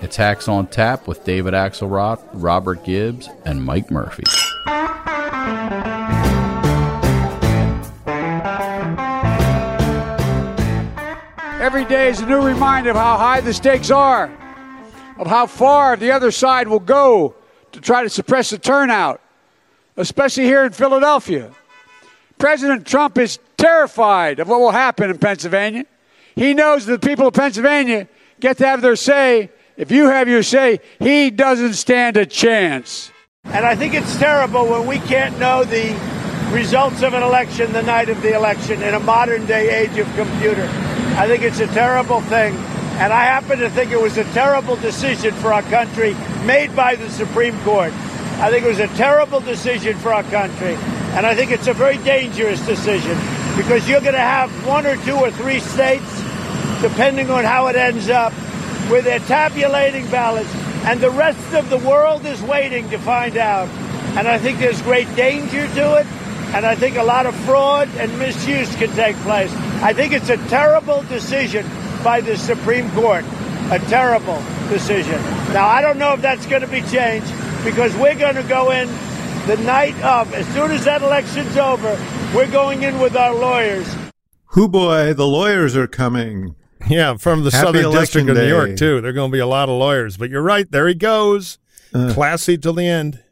It's Hacks on Tap with David Axelrod, Robert Gibbs, and Mike Murphy. Every day is a new reminder of how high the stakes are, of how far the other side will go to try to suppress the turnout, especially here in Philadelphia. President Trump is terrified of what will happen in Pennsylvania. He knows that the people of Pennsylvania get to have their say. If you have your say, he doesn't stand a chance. And I think it's terrible when we can't know the results of an election the night of the election in a modern day age of computer. I think it's a terrible thing. And I happen to think it was a terrible decision for our country made by the Supreme Court. I think it was a terrible decision for our country. And I think it's a very dangerous decision because you're going to have one or two or three states depending on how it ends up, where they're tabulating ballots, and the rest of the world is waiting to find out. And I think there's great danger to it, and I think a lot of fraud and misuse can take place. I think it's a terrible decision by the Supreme Court. A terrible decision. Now, I don't know if that's going to be changed because we're going to go in the night of, as soon as that election's over, we're going in with our lawyers. Hoo boy, the lawyers are coming. Yeah, from the Happy Southern District of New York too. There are going to be a lot of lawyers, but you're right. There he goes, Uh. classy till the end.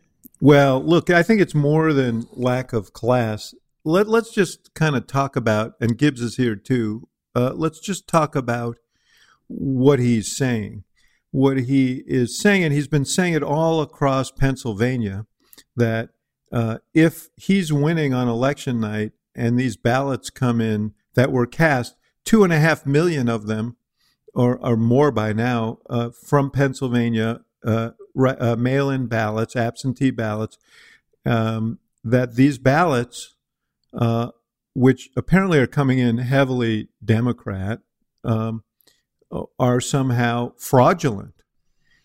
Well, look, I think it's more than lack of class. Let, let's just kind of talk about, and Gibbs is here too. Uh, let's just talk about what he's saying. What he is saying, and he's been saying it all across Pennsylvania, that uh, if he's winning on election night and these ballots come in that were cast, two and a half million of them, or, or more by now, uh, from Pennsylvania, uh, uh, mail in ballots, absentee ballots, um, that these ballots, uh, which apparently are coming in heavily Democrat, um, are somehow fraudulent.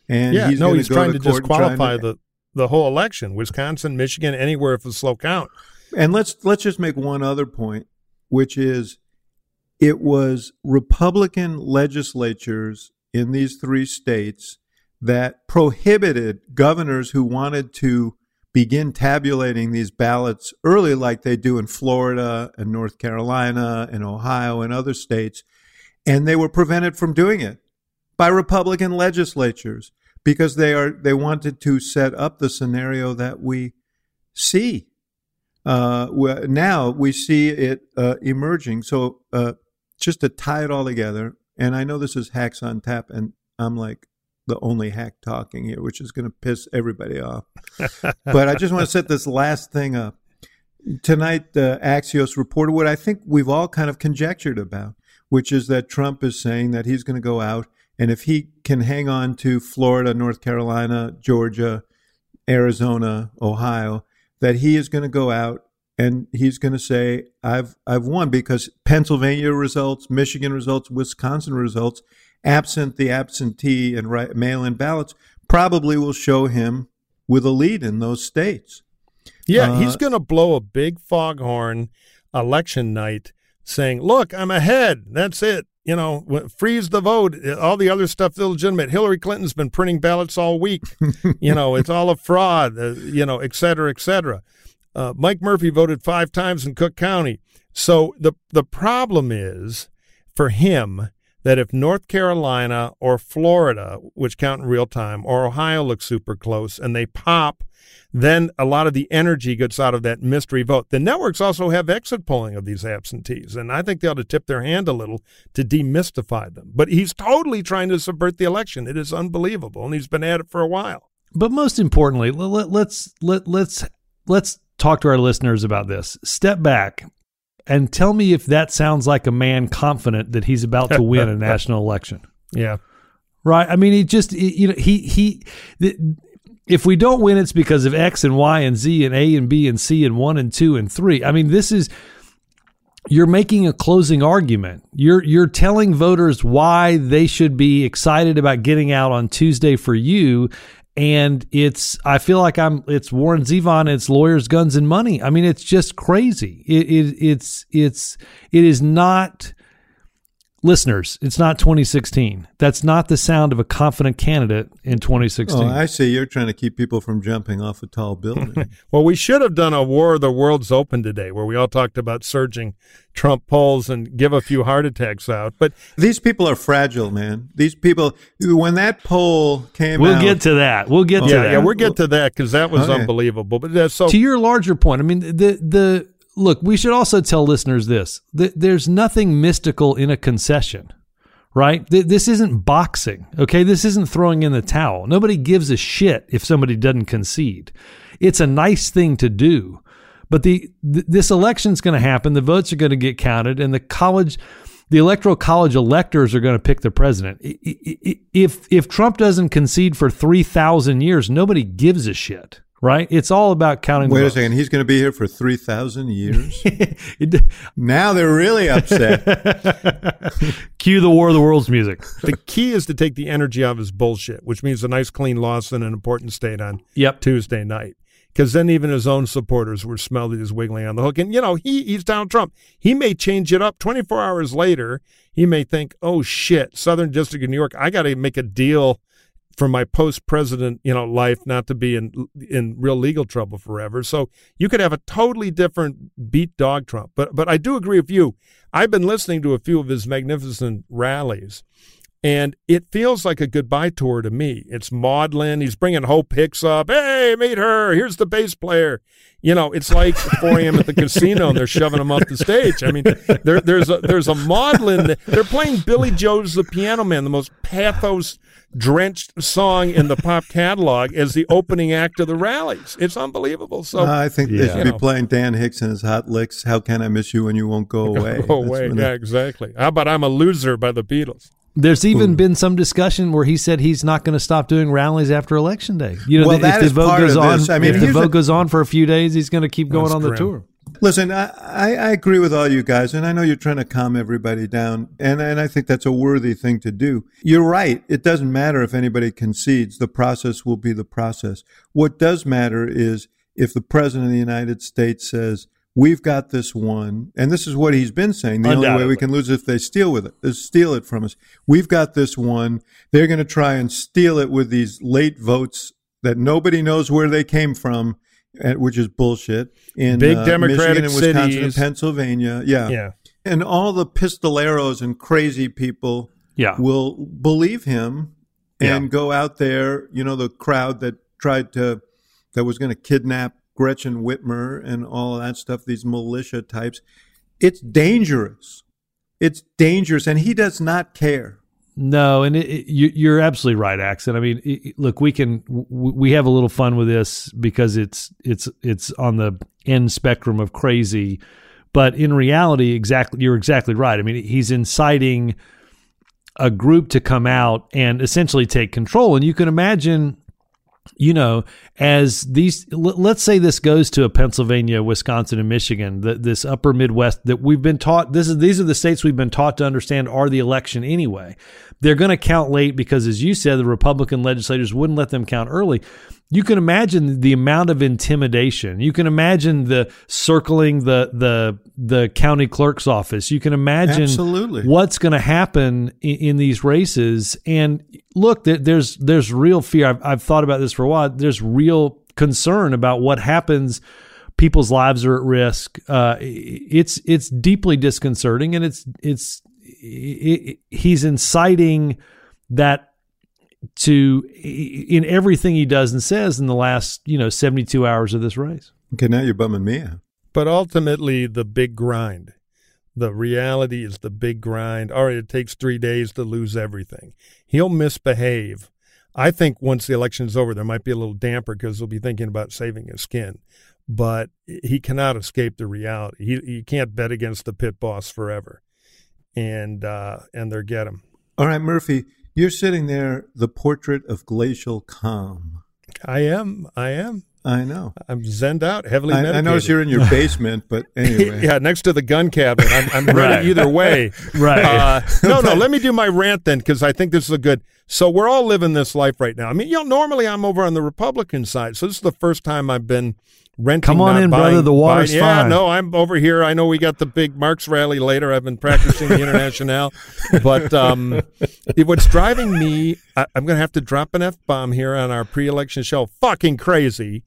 And yeah, he's no, he's trying to trying disqualify to- the the whole election. Wisconsin, Michigan, anywhere if it's slow count. And let's let's just make one other point, which is it was Republican legislatures in these three states that prohibited governors who wanted to begin tabulating these ballots early like they do in Florida and North Carolina and Ohio and other states and they were prevented from doing it by Republican legislatures because they are they wanted to set up the scenario that we see uh, now we see it uh, emerging. So uh, just to tie it all together, and I know this is hacks on tap, and I'm like the only hack talking here, which is going to piss everybody off. but I just want to set this last thing up. Tonight, uh, Axios reported what I think we've all kind of conjectured about, which is that Trump is saying that he's going to go out, and if he can hang on to Florida, North Carolina, Georgia, Arizona, Ohio, that he is going to go out and he's going to say, "I've I've won," because Pennsylvania results, Michigan results, Wisconsin results, absent the absentee and right, mail-in ballots, probably will show him with a lead in those states. Yeah, Uh, he's going to blow a big foghorn election night saying, "Look, I'm ahead. That's it. You know, freeze the vote. All the other stuff's illegitimate. Hillary Clinton's been printing ballots all week. you know, it's all a fraud. Uh, you know, et cetera, et cetera. Uh, Mike Murphy voted five times in Cook County. So the the problem is for him that if North Carolina or Florida, which count in real time, or Ohio looks super close and they pop, then a lot of the energy gets out of that mystery vote. The networks also have exit polling of these absentees, and I think they ought to tip their hand a little to demystify them. But he's totally trying to subvert the election. It is unbelievable, and he's been at it for a while. But most importantly, let, let's let let's let's talk to our listeners about this. Step back and tell me if that sounds like a man confident that he's about to win a national election. Yeah. Right? I mean, he just you know he he the, if we don't win, it's because of X and Y and Z and A and B and C and one and two and three. I mean, this is you're making a closing argument. You're you're telling voters why they should be excited about getting out on Tuesday for you. And it's I feel like I'm it's Warren Zevon, it's lawyers, guns, and money. I mean, it's just crazy. It, it it's it's it is not listeners, it's not 2016. That's not the sound of a confident candidate in 2016. Oh, I see. You're trying to keep people from jumping off a tall building. well, we should have done a War of the Worlds Open today where we all talked about surging Trump polls and give a few heart attacks out. But these people are fragile, man. These people, when that poll came we'll out. get to that. We'll get yeah, to that. Yeah, we'll get to that because that was Okay. unbelievable. But uh, so to your larger point, I mean, the the look, we should also tell listeners this: th- there's nothing mystical in a concession, right? This isn't boxing, okay? This isn't throwing in the towel. Nobody gives a shit if somebody doesn't concede. It's a nice thing to do, but the th- this election's going to happen. The votes are going to get counted, and the college. The electoral college electors are going to pick the president. If if Trump doesn't concede for three thousand years, nobody gives a shit, right? It's all about counting. the Wait a votes. second. He's going to be here for 3,000 years? It- now they're really upset. Cue the War of the Worlds music. the key is to take the energy out of his bullshit, which means a nice clean loss in an important state on Yep. Tuesday night. Because then even his own supporters were smelled that he's wiggling on the hook. And, you know, he, he's Donald Trump. He may change it up 24 hours later. He may think, oh, shit, Southern District of New York, I got to make a deal for my post-president, you know, life not to be in in real legal trouble forever. So you could have a totally different beat dog Trump. But but I do agree with you. I've been listening to a few of his magnificent rallies, and it feels like a goodbye tour to me. It's maudlin. He's bringing Hope Hicks up. Hey, meet her. Here's the bass player. You know, it's like 4 a.m. at the casino and they're shoving him off the stage. I mean, there, there's a there's a maudlin. They're playing Billy Joel's The Piano Man, the most pathos drenched song in the pop catalog, as the opening act of the rallies. It's unbelievable. So I think they should be playing Dan Hicks and his hot licks. How can I miss you when you won't go away? go away. Yeah, they- exactly. How about I'm a loser by the Beatles? There's even been some discussion where he said he's not going to stop doing rallies after election day. You know, Well, if that the is vote part goes on. I mean, if the vote the- goes on for a few days, he's going to keep going That's on the grim. tour. Listen, I, I, agree with all you guys, and I know you're trying to calm everybody down, and, and I think that's a worthy thing to do. You're right. It doesn't matter if anybody concedes. The process will be the process. What does matter is if the President of the United States says, We've got this one, and this is what he's been saying. The only way we can lose is if they steal with it, is steal it from us. We've got this one. They're going to try and steal it with these late votes that nobody knows where they came from, which is bullshit. In Big uh, Democratic Michigan and Wisconsin and cities. Pennsylvania, yeah. Yeah. and all the pistoleros and crazy people Yeah. will believe him and Yeah. go out there. You know, the crowd that tried to that was going to kidnap Gretchen Whitmer and all of that stuff. These militia types. It's dangerous. It's dangerous, and he does not care. No, and it, it, you, you're absolutely right, Axon. I mean, it, look, we can we have a little fun with this because it's it's it's on the end spectrum of crazy, but in reality, exactly you're exactly right. I mean, he's inciting a group to come out and essentially take control, and you can imagine you know, as these, let's say this goes to a Pennsylvania, Wisconsin, and Michigan, the, this upper Midwest that we've been taught. This is these are the states we've been taught to understand are the election anyway. They're going to count late because, as you said, the Republican legislators wouldn't let them count early. You can imagine the amount of intimidation. You can imagine the circling the the the county clerk's office. You can imagine Absolutely. what's going to happen in, in these races. And look, there, there's there's real fear. I've, I've thought about this for a while. There's real concern about what happens. People's lives are at risk. Uh, it's it's deeply disconcerting, and it's it's it, it- he's inciting that to in everything he does and says in the last you know 72 hours of this race. Okay, now you're bumming me out. But ultimately, the big grind. The reality is the big grind. All right, it takes three days to lose everything. He'll misbehave. I think once the election's over, there might be a little damper because he'll be thinking about saving his skin. But he cannot escape the reality. He, he can't bet against the pit boss forever. And uh, and they're get him. All right, Murphy, you're sitting there, the portrait of glacial calm. I am. I am. I know. I'm zenned out, heavily I, medicated. I notice you're in your basement, but anyway. yeah, next to the gun cabinet. I'm, I'm Right. ready either way. Right. Uh, no, no. Let me do my rant then, because I think this is a good. So we're all living this life right now. I mean, you know, normally I'm over on the Republican side, so this is the first time I've been renting. Come on in, buying- brother. The water's buying- Yeah, fine. no, I'm over here. I know we got the big Marx rally later. I've been practicing the Internationale, but um, it- what's driving me, I, I'm going to have to drop an f bomb here on our pre-election show. Fucking crazy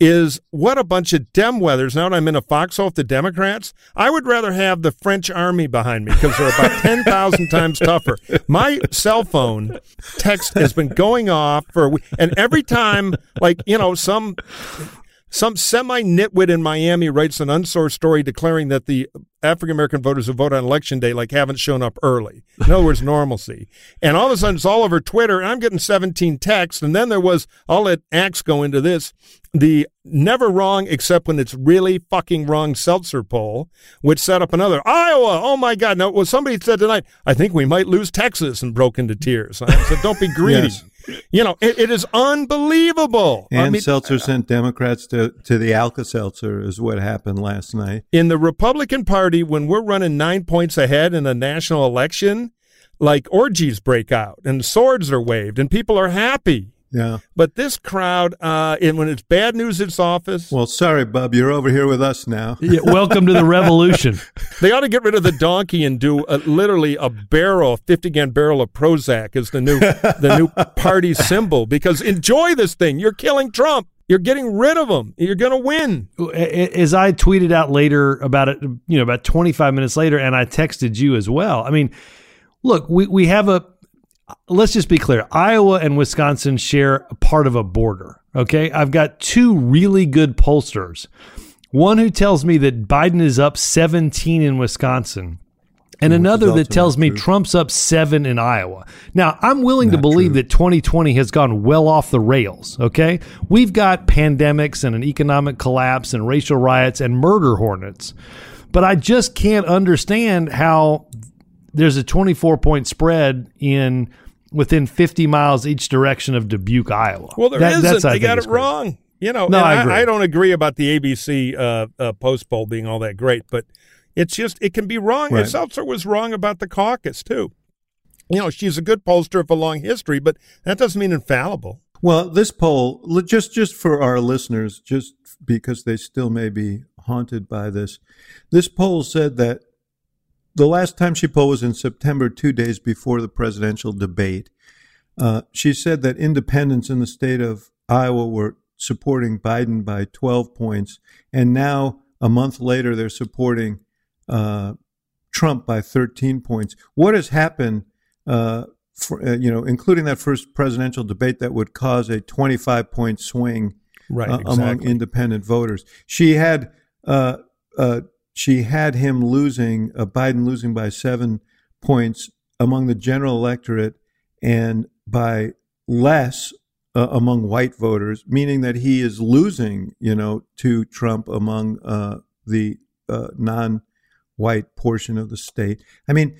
is what a bunch of dem weathers. Now that I'm in a foxhole with the Democrats, I would rather have the French army behind me because they're about 10,000 times tougher. My cell phone text has been going off for a week. And every time, like, you know, some. Some semi nitwit in Miami writes an unsourced story declaring that the African American voters who vote on election day like haven't shown up early. In other words, normalcy. And all of a sudden it's all over Twitter and I'm getting 17 texts. And then there was, I'll let Axe go into this, the never wrong except when it's really fucking wrong Selzer poll, which set up another Iowa. Oh my God. Now, well, somebody said tonight, I think we might lose Texas and broke into tears. I said, don't be greedy. Yes. You know, it, it is unbelievable. I And mean, Selzer sent Democrats to, to the Alka Seltzer, is what happened last night. in the Republican Party, when we're running nine points ahead in a national election, like orgies break out and swords are waved and people are happy. Yeah. But this crowd, uh, and when it's bad news, it's office. Well, sorry, Bub, you're over here with us now. Yeah, welcome to the revolution. They ought to get rid of the donkey and do a, literally a barrel, fifty gallon barrel of Prozac as the new the new party symbol. Because enjoy this thing. You're killing Trump. You're getting rid of him. You're going to win. As I tweeted out later about it, you know, about 25 minutes later, and I texted you as well. I mean, look, we, we have a, let's just be clear Iowa and Wisconsin share a part of a border. Okay. I've got two really good pollsters. One who tells me that Biden is up 17 in Wisconsin. And another that tells me true. Trump's up seven in Iowa. Now, I'm willing to believe true. that 2020 has gone well off the rails. Okay. We've got pandemics and an economic collapse and racial riots and murder hornets. But I just can't understand how there's a 24 point spread in within 50 miles each direction of Dubuque, Iowa. Well, there That- that's, not I They think, got it crazy. wrong. You know, No, I I, agree. I don't agree about the ABC uh, uh, post poll being all that great, but it's just it can be wrong. And Right. Selzer was wrong about the caucus too. You know, she's a good pollster of a long history, but that doesn't mean infallible. Well, this poll, just just for our listeners, just because they still may be haunted by this, this poll said that the last time she polled was in September, two days before the presidential debate. Uh, she said that independents in the state of Iowa were supporting Biden by 12 points, and now a month later they're supporting uh, Trump by 13 points. What has happened? Uh, for, uh, you know, including that first presidential debate that would cause a 25 point swing Right, uh, among independent voters. She had uh, uh, she had him losing, uh, Biden losing by seven points among the general electorate and by less uh, among white voters, meaning that he is losing, you know, to Trump among uh, the uh, non-white portion of the state. I mean,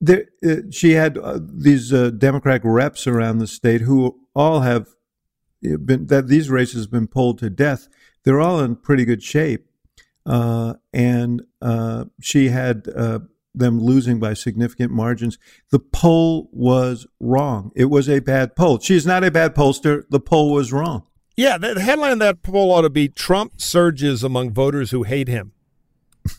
there, uh, she had uh, these Democratic reps around the state who all have been that these races have been pulled to death. They're all in pretty good shape, uh, and uh, she had uh, them losing by significant margins. The poll was wrong. It was a bad poll. She's not a bad pollster. The poll was wrong. Yeah, the the headline of that poll ought to be Trump surges among voters who hate him.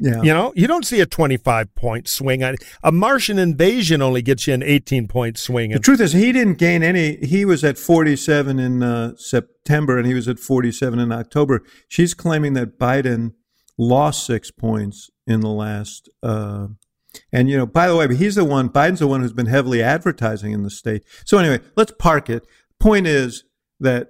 Yeah. You know, you don't see a 25 point swing on a Martian invasion only gets you an 18 point swing. The truth is, he didn't gain any. He was at 47 in uh, September and he was at 47 in October. She's claiming that Biden lost six points in the last. Uh, and, you know, by the way, he's the one, Biden's the one who's been heavily advertising in the state. So, anyway, let's park it. Point is that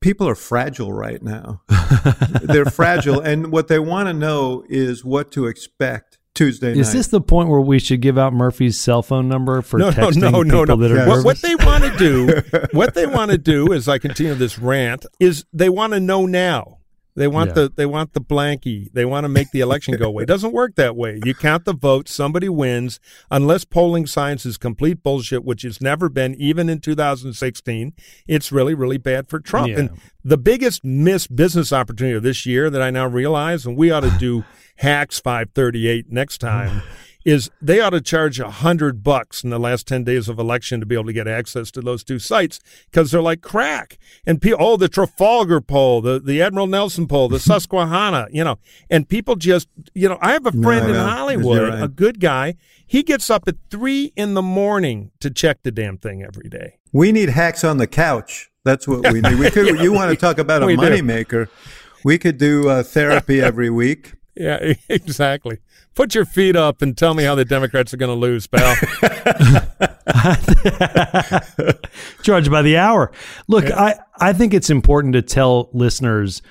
people are fragile right now. They're fragile. And what they want to know is what to expect Tuesday night. Is this the point where we should give out Murphy's cell phone number for no, no, texting no, no, people no. that are Yes. What, what they want to do, what they want to do, as I continue this rant, is they want to know now. They want Yeah. the they want the blankie. They want to make the election go away. It doesn't work that way. You count the votes, somebody wins, unless polling science is complete bullshit, which it's never been, even in 2016. It's really, really bad for Trump. Yeah. And the biggest missed business opportunity of this year that I now realize, and we ought to do hacks 538 next time. Is they ought to charge a hundred bucks in the last ten days of election to be able to get access to those two sites because they're like crack. And pe- oh, the Trafalgar poll, the the Admiral Nelson poll, the Susquehanna, you know, and people just, you know, I have a No, friend in Hollywood, right. a good guy. He gets up at three in the morning to check the damn thing every day. We need hacks on the couch. That's what we need. We could. you want to talk about a moneymaker? We could do uh, therapy every week. Yeah, exactly. Put your feet up and tell me how the Democrats are going to lose, pal. Charged by the hour. Look, I, I think it's important to tell listeners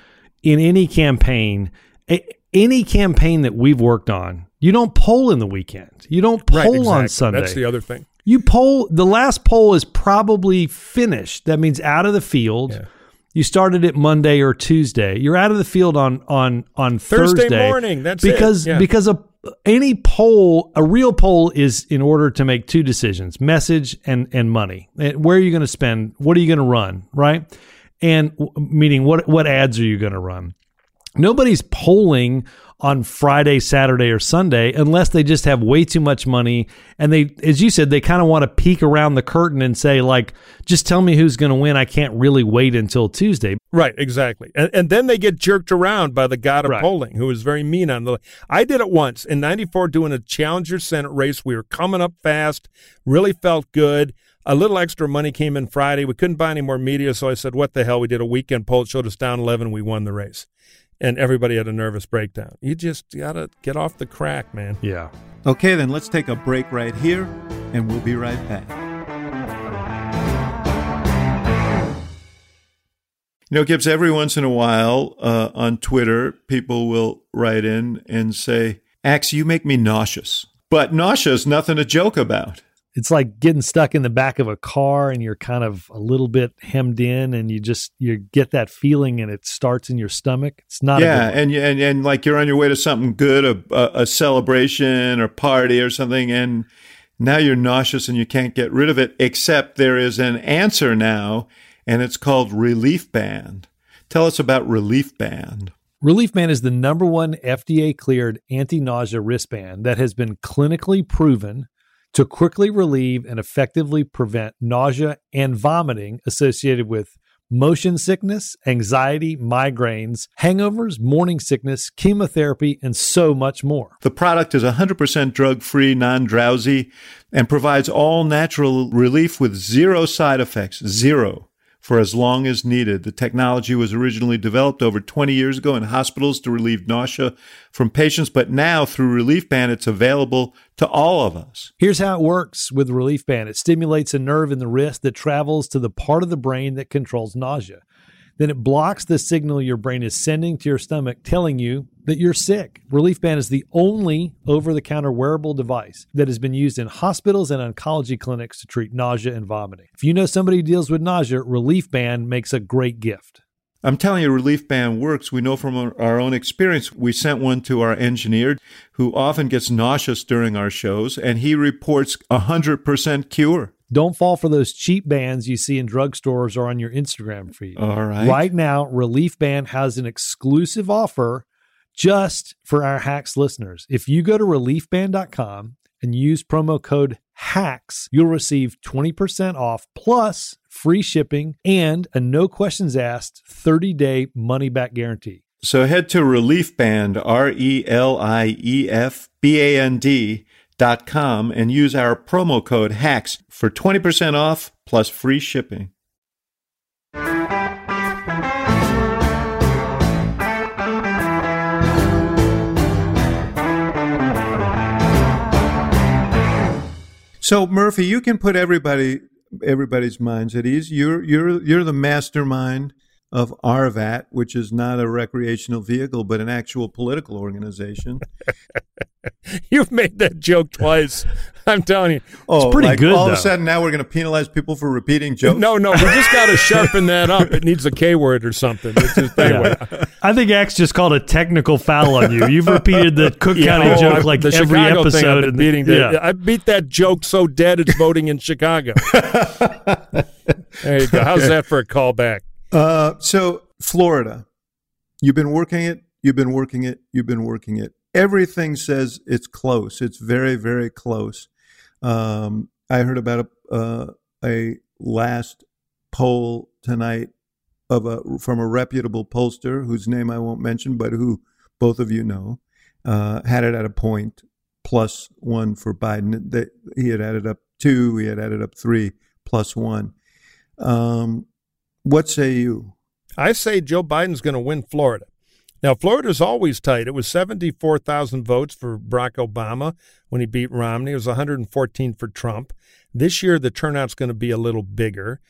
in any campaign, a, any campaign that we've worked on, you don't poll in the weekend. You don't poll right, exactly. on Sunday. That's the other thing. You poll the last poll is probably finished. That means out of the field. Yeah. You started it Monday or Tuesday. You're out of the field on on on Thursday Thursday morning, that's because Yeah. because a any poll, a real poll is in order to make two decisions: message and and money. And where are you going to spend? What are you going to run? Right? And meaning what what ads are you going to run? Nobody's polling on Friday, Saturday, or Sunday unless they just have way too much money. And they, as you said, they kind of want to peek around the curtain and say, like, just tell me who's going to win. I can't really wait until Tuesday. Right, exactly. And, and then they get jerked around by the god of Right. polling, who is very mean on the. I did it once in '94 doing a Challenger Senate race. We were coming up fast, really felt good. A little extra money came in Friday. We couldn't buy any more media, so I said, "What the hell?" We did a weekend poll, it showed us down 11. We won the race, and everybody had a nervous breakdown. You just gotta get off the crack, man. Yeah. Okay, then let's take a break right here, and we'll be right back. You know, Gibbs, every once in a while uh, on Twitter, people will write in and say, Axe, you make me nauseous. But nauseous, nothing to joke about. It's like getting stuck in the back of a car and you're kind of a little bit hemmed in and you just you get that feeling and it starts in your stomach. It's not yeah, and, and and like you're on your way to something good, a, a, a celebration or party or something, and now you're nauseous and you can't get rid of it. Except there is an answer now, and it's called Relief Band. Tell us about Relief Band. Relief Band is the number one FDA cleared anti nausea wristband that has been clinically proven to quickly relieve and effectively prevent nausea and vomiting associated with motion sickness, anxiety, migraines, hangovers, morning sickness, chemotherapy, and so much more. The product is 100% drug free, non drowsy, and provides all natural relief with zero side effects. Zero. For as long as needed. The technology was originally developed over 20 years ago in hospitals to relieve nausea from patients, but now through Relief Band, it's available to all of us. Here's how it works with Relief Band it stimulates a nerve in the wrist that travels to the part of the brain that controls nausea. Then it blocks the signal your brain is sending to your stomach, telling you that you're sick. Relief Band is the only over the counter wearable device that has been used in hospitals and oncology clinics to treat nausea and vomiting. If you know somebody who deals with nausea, Relief Band makes a great gift. I'm telling you, Relief Band works. We know from our- own experience. We sent one to our engineer who often gets nauseous during our shows, and he reports 100% cure. Don't fall for those cheap bands you see in drugstores or on your Instagram feed. All right. Right now, Relief Band has an exclusive offer just for our hacks listeners. If you go to reliefband.com and use promo code HACKS, you'll receive 20% off plus free shipping and a no questions asked 30 day money back guarantee. So head to Relief Band, R E L I E F B A N D dot com and use our promo code HACKS for 20% off plus free shipping. So Murphy, you can put everybody everybody's minds at ease. You're you're you're the mastermind of RVAT, which is not a recreational vehicle but an actual political organization. You've made that joke twice. I'm telling you. Oh, pretty like good, All of a sudden, now we're going to penalize people for repeating jokes. No, no, we just got to sharpen that up. It needs a K word or something. It's just, anyway. I think Axe just called a technical foul on you. You've repeated the Cook County oh, joke like the every Chicago episode. Thing I've and- beating the- yeah. I beat that joke so dead it's voting in Chicago. there you go. How's that for a callback? Uh, so Florida, you've been working it. You've been working it. You've been working it. Everything says it's close. It's very, very close. Um, I heard about a, uh, a last poll tonight of a from a reputable pollster whose name I won't mention, but who both of you know, uh, had it at a point plus one for Biden. That he had added up two. He had added up three plus one. Um, what say you? I say Joe Biden's going to win Florida. Now, Florida's always tight. It was 74,000 votes for Barack Obama when he beat Romney. It was 114 for Trump. This year, the turnout's going to be a little bigger.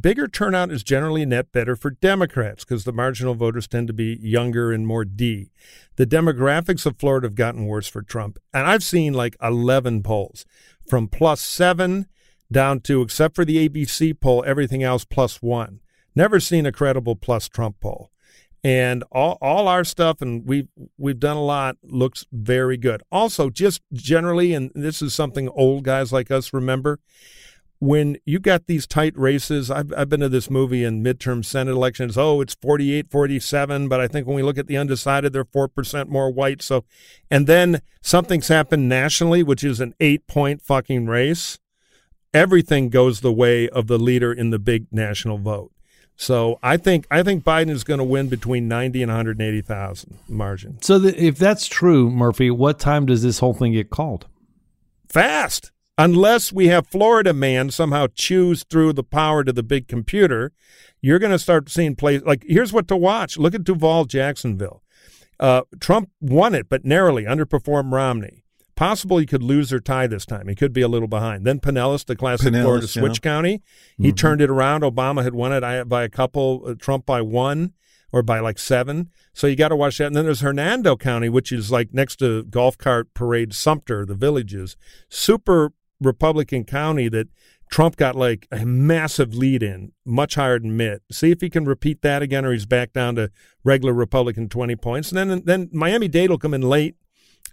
Bigger turnout is generally net better for Democrats because the marginal voters tend to be younger and more D. The demographics of Florida have gotten worse for Trump. And I've seen like 11 polls from plus seven down to, except for the ABC poll, everything else plus one. Never seen a credible plus Trump poll. And all, all our stuff, and we've we've done a lot, looks very good. Also, just generally, and this is something old guys like us remember, when you got these tight races, I've, I've been to this movie in midterm Senate elections. Oh, it's 48, 47, but I think when we look at the undecided, they're 4% more white. So, and then something's happened nationally, which is an eight point fucking race. Everything goes the way of the leader in the big national vote. So I think I think Biden is going to win between 90 and 180,000 margin. So the, if that's true, Murphy, what time does this whole thing get called? fast unless we have Florida man somehow choose through the power to the big computer. You're going to start seeing plays like here's what to watch. Look at Duval, Jacksonville. Uh, Trump won it, but narrowly underperformed Romney. Possible he could lose or tie this time. He could be a little behind. Then Pinellas, the classic Pinellas, Florida yeah. switch county, he turned it around. Obama had won it by a couple, uh, Trump by one or by like seven. So you got to watch that. And then there's Hernando County, which is like next to Golf Cart Parade Sumter, the villages. Super Republican county that Trump got like a massive lead in, much higher than Mitt. See if he can repeat that again, or he's back down to regular Republican 20 points. And then, then Miami Dade will come in late.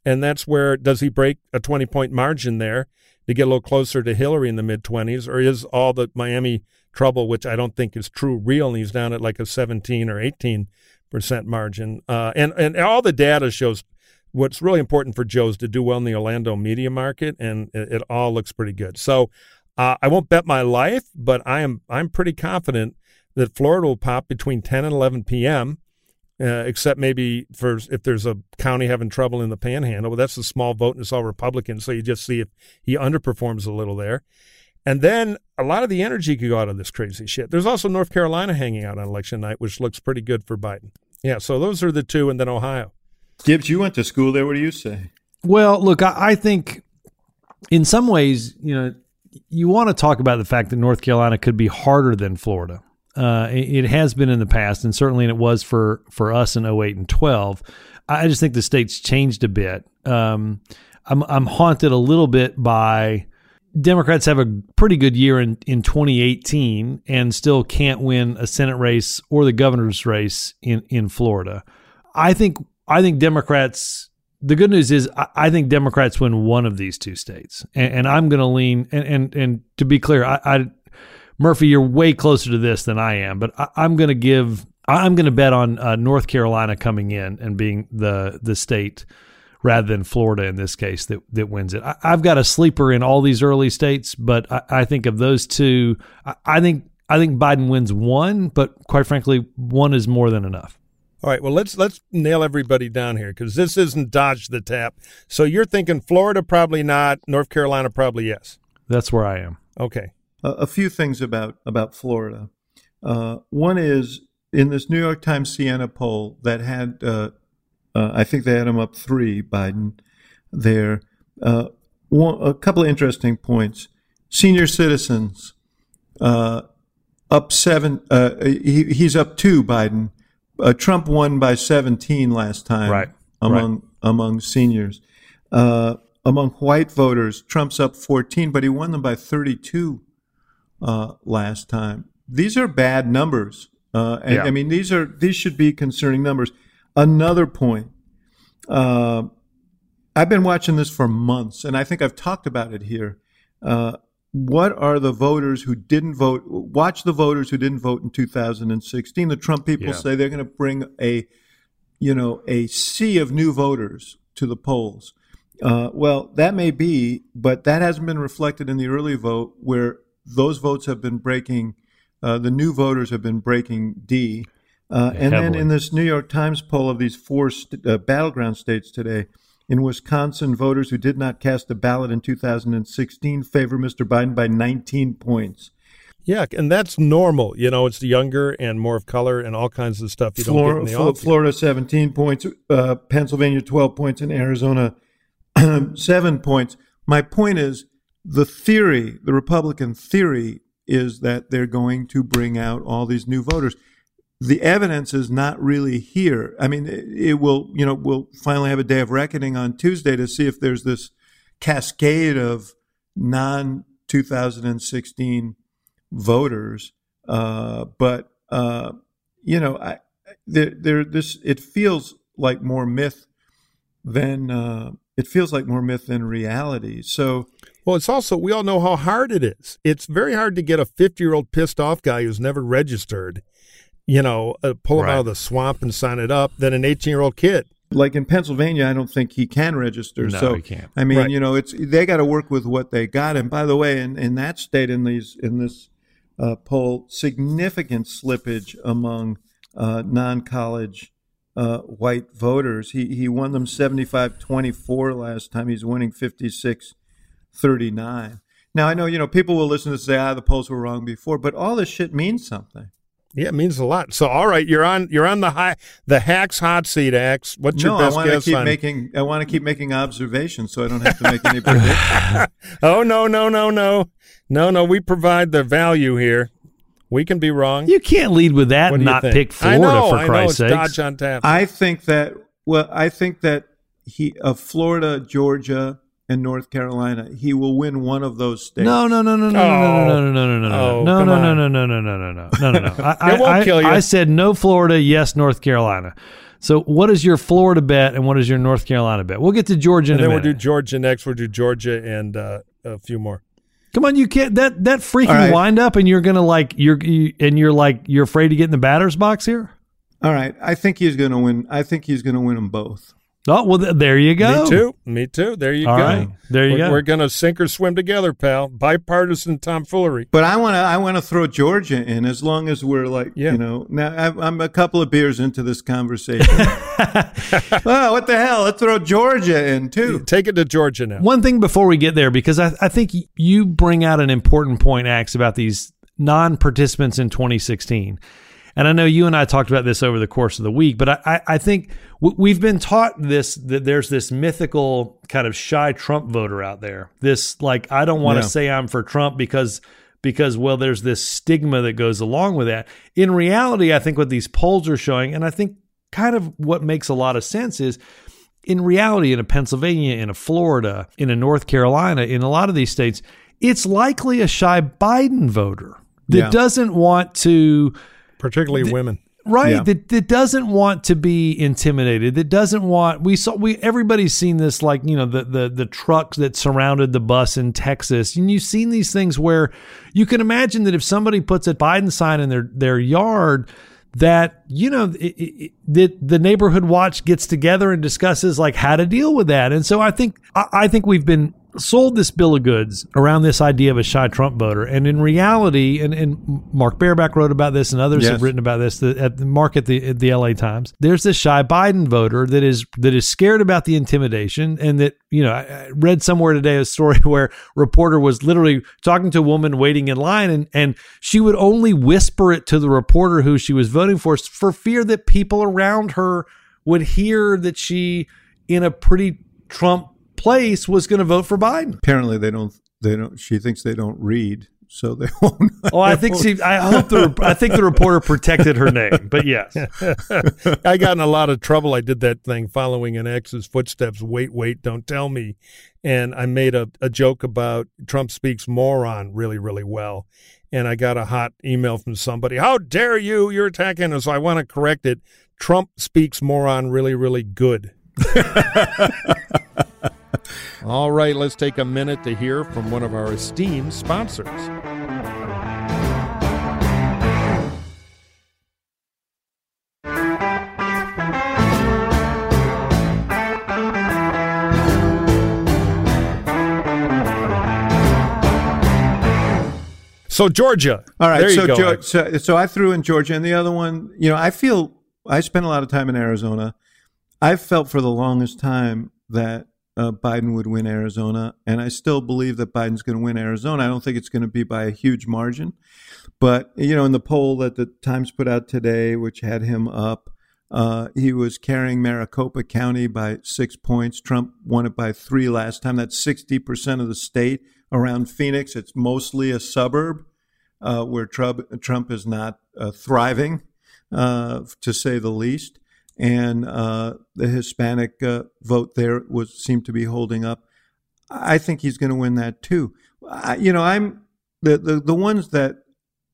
And that's where does he break a 20 point margin there to get a little closer to Hillary in the mid 20s? Or is all the Miami trouble, which I don't think is true, real? And he's down at like a 17 or 18 percent margin. Uh, and, and all the data shows what's really important for Joe is to do well in the Orlando media market, and it, it all looks pretty good. So uh, I won't bet my life, but I am I'm pretty confident that Florida will pop between 10 and 11 p.m. Uh, except maybe for if there's a county having trouble in the Panhandle, but that's a small vote and it's all Republican, so you just see if he underperforms a little there. And then a lot of the energy could go out of this crazy shit. There's also North Carolina hanging out on election night, which looks pretty good for Biden. Yeah, so those are the two, and then Ohio. Gibbs, you went to school there. What do you say? Well, look, I, I think in some ways, you know, you want to talk about the fact that North Carolina could be harder than Florida. Uh, it, has been in the past, and certainly it was for for us in 08 and 12. I just think the state's changed a bit. Um, I'm I'm haunted a little bit by Democrats have a pretty good year in, in 2018 and still can't win a Senate race or the governor's race in, in Florida. I think I think Democrats. The good news is I, I think Democrats win one of these two states, and, and I'm going to lean. And, and and to be clear, I, I Murphy, you're way closer to this than I am, but I, I'm going to give. I'm going to bet on uh, North Carolina coming in and being the the state rather than Florida in this case that that wins it. I, I've got a sleeper in all these early states, but I, I think of those two, I, I think I think Biden wins one, but quite frankly, one is more than enough. All right, well let's let's nail everybody down here because this isn't dodge the tap. So you're thinking Florida probably not, North Carolina probably yes. That's where I am. Okay. A, few things about about Florida. Uh, one is in this New York Times Siena poll that had, uh, uh, I think they had him up three, Biden there. Uh, one, a couple of interesting points. Senior citizens uh, up seven. Uh, he, he's up two, Biden. Uh, Trump won by 17 last time Right, among among seniors. Uh, among white voters, Trump's up 14, but he won them by 32 uh, last time. These are bad numbers. Uh, and Yeah. I mean, these are these should be concerning numbers. Another point. Uh, I've been watching this for months, and I think I've talked about it here. Uh, what are the voters who didn't vote? Watch the voters who didn't vote in 2016. The Trump people Yeah. say they're going to bring a, you know, a sea of new voters to the polls. Uh, well, that may be, but that hasn't been reflected in the early vote, where those votes have been breaking. Uh, the new voters have been breaking D. Uh, and then in this New York Times poll of these four st- uh, battleground states today, in Wisconsin, voters who did not cast a ballot in 2016 favor Mr. Biden by 19 points. Yeah, and that's normal. You know, it's younger and more of color and all kinds of stuff you don't get in Florida, the office. Florida 17 points, uh, Pennsylvania 12 points, and Arizona 7 points. My point is the theory, the Republican theory, is that they're going to bring out all these new voters. The evidence is not really here. I mean, it, will, you know, we'll finally have a day of reckoning on Tuesday to see if there's this cascade of non 2016 voters. Uh, but uh, you know, I, there, there, this it feels like more myth than uh, it feels like more myth than reality. So Well, it's also we all know how hard it is. It's very hard to get a 50-year-old pissed off guy who's never registered, you know, uh, pull him Right. out of the swamp and sign it up than an 18-year-old kid. like in Pennsylvania, I don't think he can register. No, so he can't. I mean, Right. you know, it's they got to work with what they got. And by the way, in, in that state, in these in this uh, poll, significant slippage among uh, non-college uh, white voters. He he won them 75-24 last time. He's winning 56-39. Now I know you know people will listen to say ah the polls were wrong before, but all this shit means something. Yeah, it means a lot. So, all right, you're on you're on the high the hacks hot seat, Axe. What's your no, I want to guess keep on? making I want to keep making observations so I don't have to make any predictions. oh no, no, no, no, no, no. We provide the value here. We can be wrong. You can't lead with that What and not think? pick I Florida know, for I know, Christ's it's sake. Dodge on tap. I think that well, I think that he of Florida, Georgia, and North Carolina, he will win one of those states. No, no, no, no, no, Oh. no, no, no, no, no, Oh, no, come no, no, on. no, no, no, no, no, no, no, no, no. I, It won't I, kill you. I said no Florida, yes North Carolina. So what is your Florida bet and what is your North Carolina bet? We'll get to Georgia in and a then we'll minute. do Georgia next. We'll do Georgia and uh, a few more. Come on, you can't that that freaking All right. wind up and you're gonna like you're you, and you're like you're afraid to get in the batter's box here. All right, I think he's going to win. I think he's going to win them both. Oh well, th- there you go. Me too. Me too. There you All go. right. There you we're, go. We're gonna sink or swim together, pal. Bipartisan tomfoolery. But I want to. I want to throw Georgia in as long as we're like, Yeah. you know. Now I'm- I'm a couple of beers into this conversation. oh, what the hell? Let's throw Georgia in too. Take it to Georgia now. One thing before we get there, because I, I think you bring out an important point, Axe, about these non participants in 2016. And I know you and I talked about this over the course of the week, but I, I, I think w- we've been taught this that there's this mythical kind of shy Trump voter out there. This, like, I don't want to Yeah. say I'm for Trump because. Because well, there's this stigma that goes along with that. In reality, I think what these polls are showing, and I think kind of what makes a lot of sense is in reality, in a Pennsylvania, in a Florida, in a North Carolina, in a lot of these states, it's likely a shy Biden voter that Yeah. doesn't want to, Particularly women. right? Yeah. That, that doesn't want to be intimidated. That doesn't want. We saw. We everybody's seen this, like you know, the the the trucks that surrounded the bus in Texas, and you've seen these things where you can imagine that if somebody puts a Biden sign in their their yard that you know that the neighborhood watch gets together and discusses like how to deal with that and so i think I think we've been sold this bill of goods around this idea of a shy trump voter and in reality and, and mark Barabak wrote about this and others Yes. have written about this the, at the mark at the, at the la times there's this shy biden voter that is that is scared about the intimidation and that you know i, I read somewhere today a story where a reporter was literally talking to a woman waiting in line and and she would only whisper it to the reporter who she was voting for for fear that people around her would hear that she in a pretty trump place was going to vote for biden Apparently, they don't. They don't. She thinks they don't read. so they won't. Oh, I think she. I hope the. I think the reporter protected her name, but yes, I got in a lot of trouble. I did that thing following in X's footsteps. Wait, wait, don't tell me. And I made a, a joke about Trump speaks moron really, really well. And I got a hot email from somebody. How dare you? You're attacking us. So I want to correct it. Trump speaks moron really, really good. All right, let's take a minute to hear from one of our esteemed sponsors. So Georgia. All right. There you so, go. Georgia, so so I threw in Georgia, and the other one, you know, I feel I spent a lot of time in Arizona. I've felt for the longest time that uh, Biden would win Arizona, and I still believe that Biden's going to win Arizona. I don't think it's going to be by a huge margin, but you know, in the poll that the Times put out today, which had him up, uh, he was carrying Maricopa County by six points. Trump won it by three last time. That's sixty percent of the state around Phoenix. It's mostly a suburb uh, where Trump Trump is not uh, thriving, uh, to say the least and uh, the Hispanic uh, vote there was seemed to be holding up. I think he's going to win that too. I, you know, I'm the, the the ones that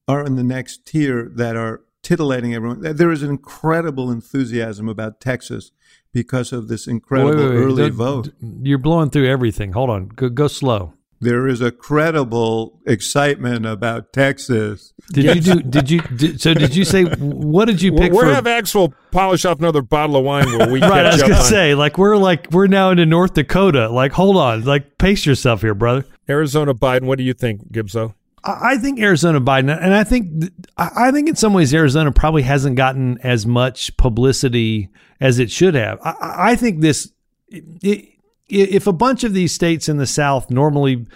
are in the next tier that are titillating everyone. There is an incredible enthusiasm about Texas because of this incredible Wait, wait, wait. early Don't- vote. You're blowing through everything. Hold on. Go, go slow. There is a credible excitement about Texas. Did you do? Did you? Did, so did you say? What did you pick we're for? gonna have Axel polish off another bottle of wine where we right. I was gonna on say like we're like we're now into North Dakota. Like hold on. Like pace yourself here, brother. Arizona Biden. What do you think, Gibso? I I think Arizona Biden, and I think I I think in some ways Arizona probably hasn't gotten as much publicity as it should have. I- I, I think this, i- i- if a bunch of these states in the South normally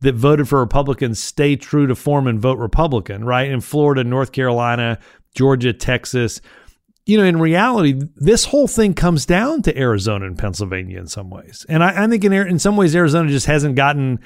that voted for Republicans stay true to form and vote Republican, right? In Florida, North Carolina, Georgia, Texas, you know, in reality, this whole thing comes down to Arizona and Pennsylvania in some ways. And I, I think in in some ways Arizona just hasn't gotten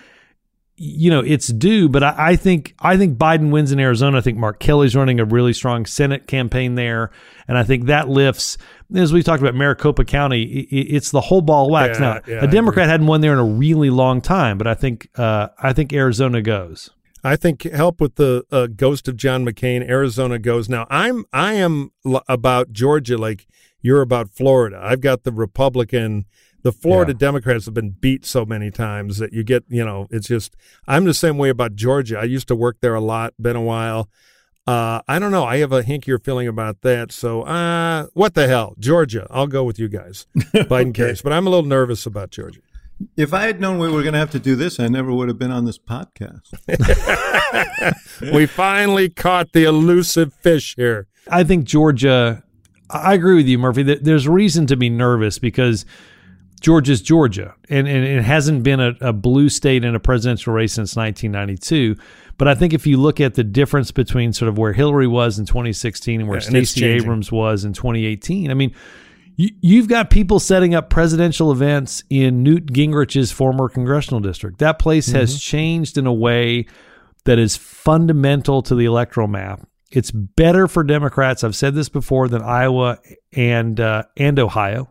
you know it's due, but I, I think I think Biden wins in Arizona. I think Mark Kelly's running a really strong Senate campaign there, and I think that lifts. As we talked about Maricopa County, i i- it's the whole ball of wax. Yeah, now, yeah, a Democrat hadn't won there in a really long time, but I think uh, I think Arizona goes. I think help with the uh, ghost of John McCain. Arizona goes now. I'm I am l- about Georgia like you're about Florida. I've got the Republican. The Florida Yeah. Democrats have been beat so many times that you get you know it's just I'm the same way about Georgia. I used to work there a lot. Been a while. Uh, I don't know. I have a hinkier feeling about that. So, uh, what the hell, Georgia? I'll go with you guys. Biden carries, but I'm a little nervous about Georgia. If I had known we were going to have to do this, I never would have been on this podcast. we finally caught the elusive fish here. I think Georgia. I agree with you, Murphy. There's reason to be nervous because Georgia's Georgia, and, and it hasn't been a, a blue state in a presidential race since 1992. But I think if you look at the difference between sort of where Hillary was in 2016 and where Yeah, Stacey. Abrams was in 2018, I mean, you, you've got people setting up presidential events in Newt Gingrich's former congressional district. That place has Mm-hmm. changed in a way that is fundamental to the electoral map. It's better for Democrats. I've said this before than Iowa and uh, and Ohio,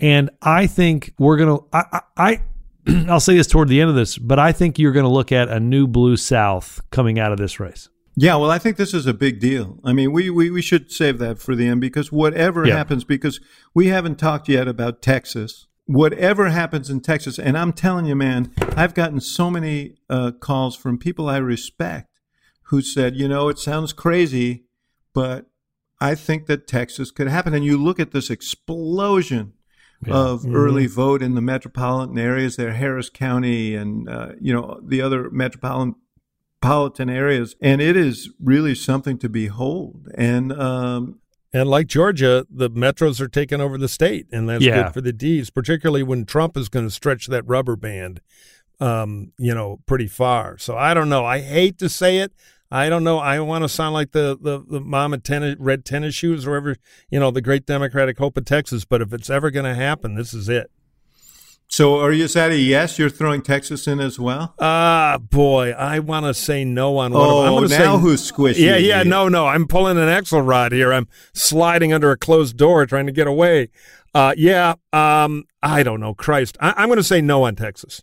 and I think we're gonna. I, I, I I'll say this toward the end of this, but I think you're going to look at a new blue South coming out of this race. Yeah, well, I think this is a big deal. I mean, we, we, we should save that for the end because whatever Yeah. happens, because we haven't talked yet about Texas. Whatever happens in Texas, and I'm telling you, man, I've gotten so many uh, calls from people I respect who said, you know, it sounds crazy, but I think that Texas could happen. And you look at this explosion of early vote in the metropolitan areas there, Harris County and, uh, you know, the other metropolitan metropolitan areas, and it is really something to behold. And um, And like Georgia, the metros are taking over the state, and that's Yeah. good for the D's, particularly when Trump is going to stretch that rubber band, um, you know, pretty far. So I don't know. I hate to say it. I don't know. I want to sound like the the, the mom in tennis, red tennis shoes, or whatever, you know, the great Democratic hope of Texas. But if it's ever going to happen, this is it. So, are you is that a yes? You're throwing Texas in as well? Ah, boy, I want to say no on one. of them. I'm Oh, gonna now say, who's squishy? Yeah, yeah, no, no. I'm pulling an Axelrod here. I'm sliding under a closed door, trying to get away. Uh, yeah. Um, I don't know. Christ, I, I'm going to say no on Texas.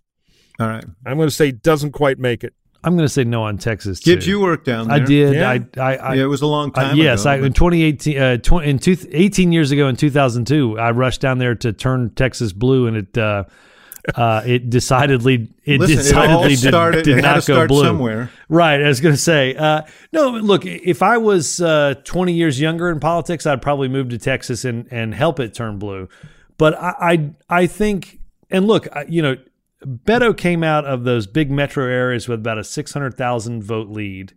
All right. I'm going to say doesn't quite make it. I'm going to say no on Texas. Gibbs, too. you worked down there. I did. Yeah. I, I, I, yeah, it was a long Uh, time yes, ago. I, in 2018, uh, tw- in two, 18 years ago in 2002, I rushed down there to turn Texas blue, and it uh, uh, it decidedly it Listen, it decidedly all did, started- did it had not to go start blue somewhere. Right, I was going to say, uh, no. Look, if I was uh, 20 years younger in politics, I'd probably move to Texas and and help it turn blue. But I I, I think, and look, I, you know, Beto came out of those big metro areas with about a 600,000 vote lead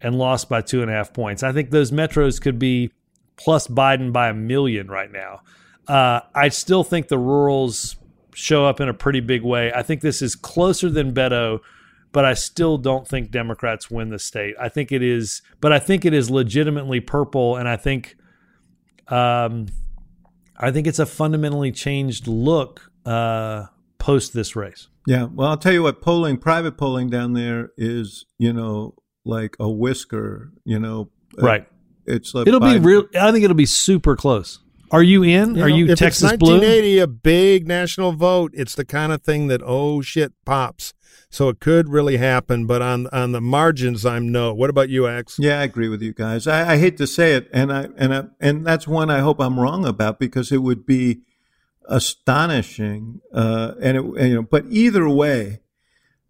and lost by two and a half points. I think those metros could be plus Biden by a million right now. Uh, I still think the rurals show up in a pretty big way. I think this is closer than Beto, but I still don't think Democrats win the state. I think it is, but I think it is legitimately purple, and I think, um, I think it's a fundamentally changed look uh, post this race. Yeah, well, I'll tell you what, polling, private polling down there is, you know, like a whisker, you know. uh, Right. It's like It'll be real. I think it'll be super close. Are you in? Are know, you if Texas it's blue? 1980, a big national vote, it's the kind of thing that oh shit pops. So it could really happen, but on on the margins, I'm no. What about you, Axe? Yeah, I agree with you guys. I, I hate to say it, and I and I, and that's one I hope I'm wrong about because it would be astonishing. Uh, and, it, and, you know, but either way,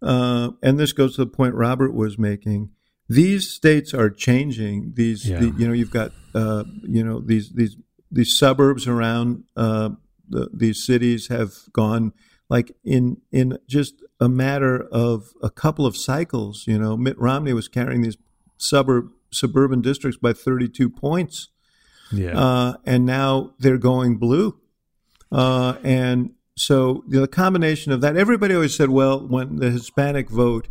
uh, and this goes to the point Robert was making. These states are changing. These, Yeah. the, you know, you've got, uh, you know, these these these suburbs around uh, the, these cities have gone like in in just a matter of a couple of cycles. You know, Mitt Romney was carrying these suburb suburban districts by 32 points, Yeah. uh, and now they're going blue. Uh, and so the combination of that, everybody always said, well, when the Hispanic vote,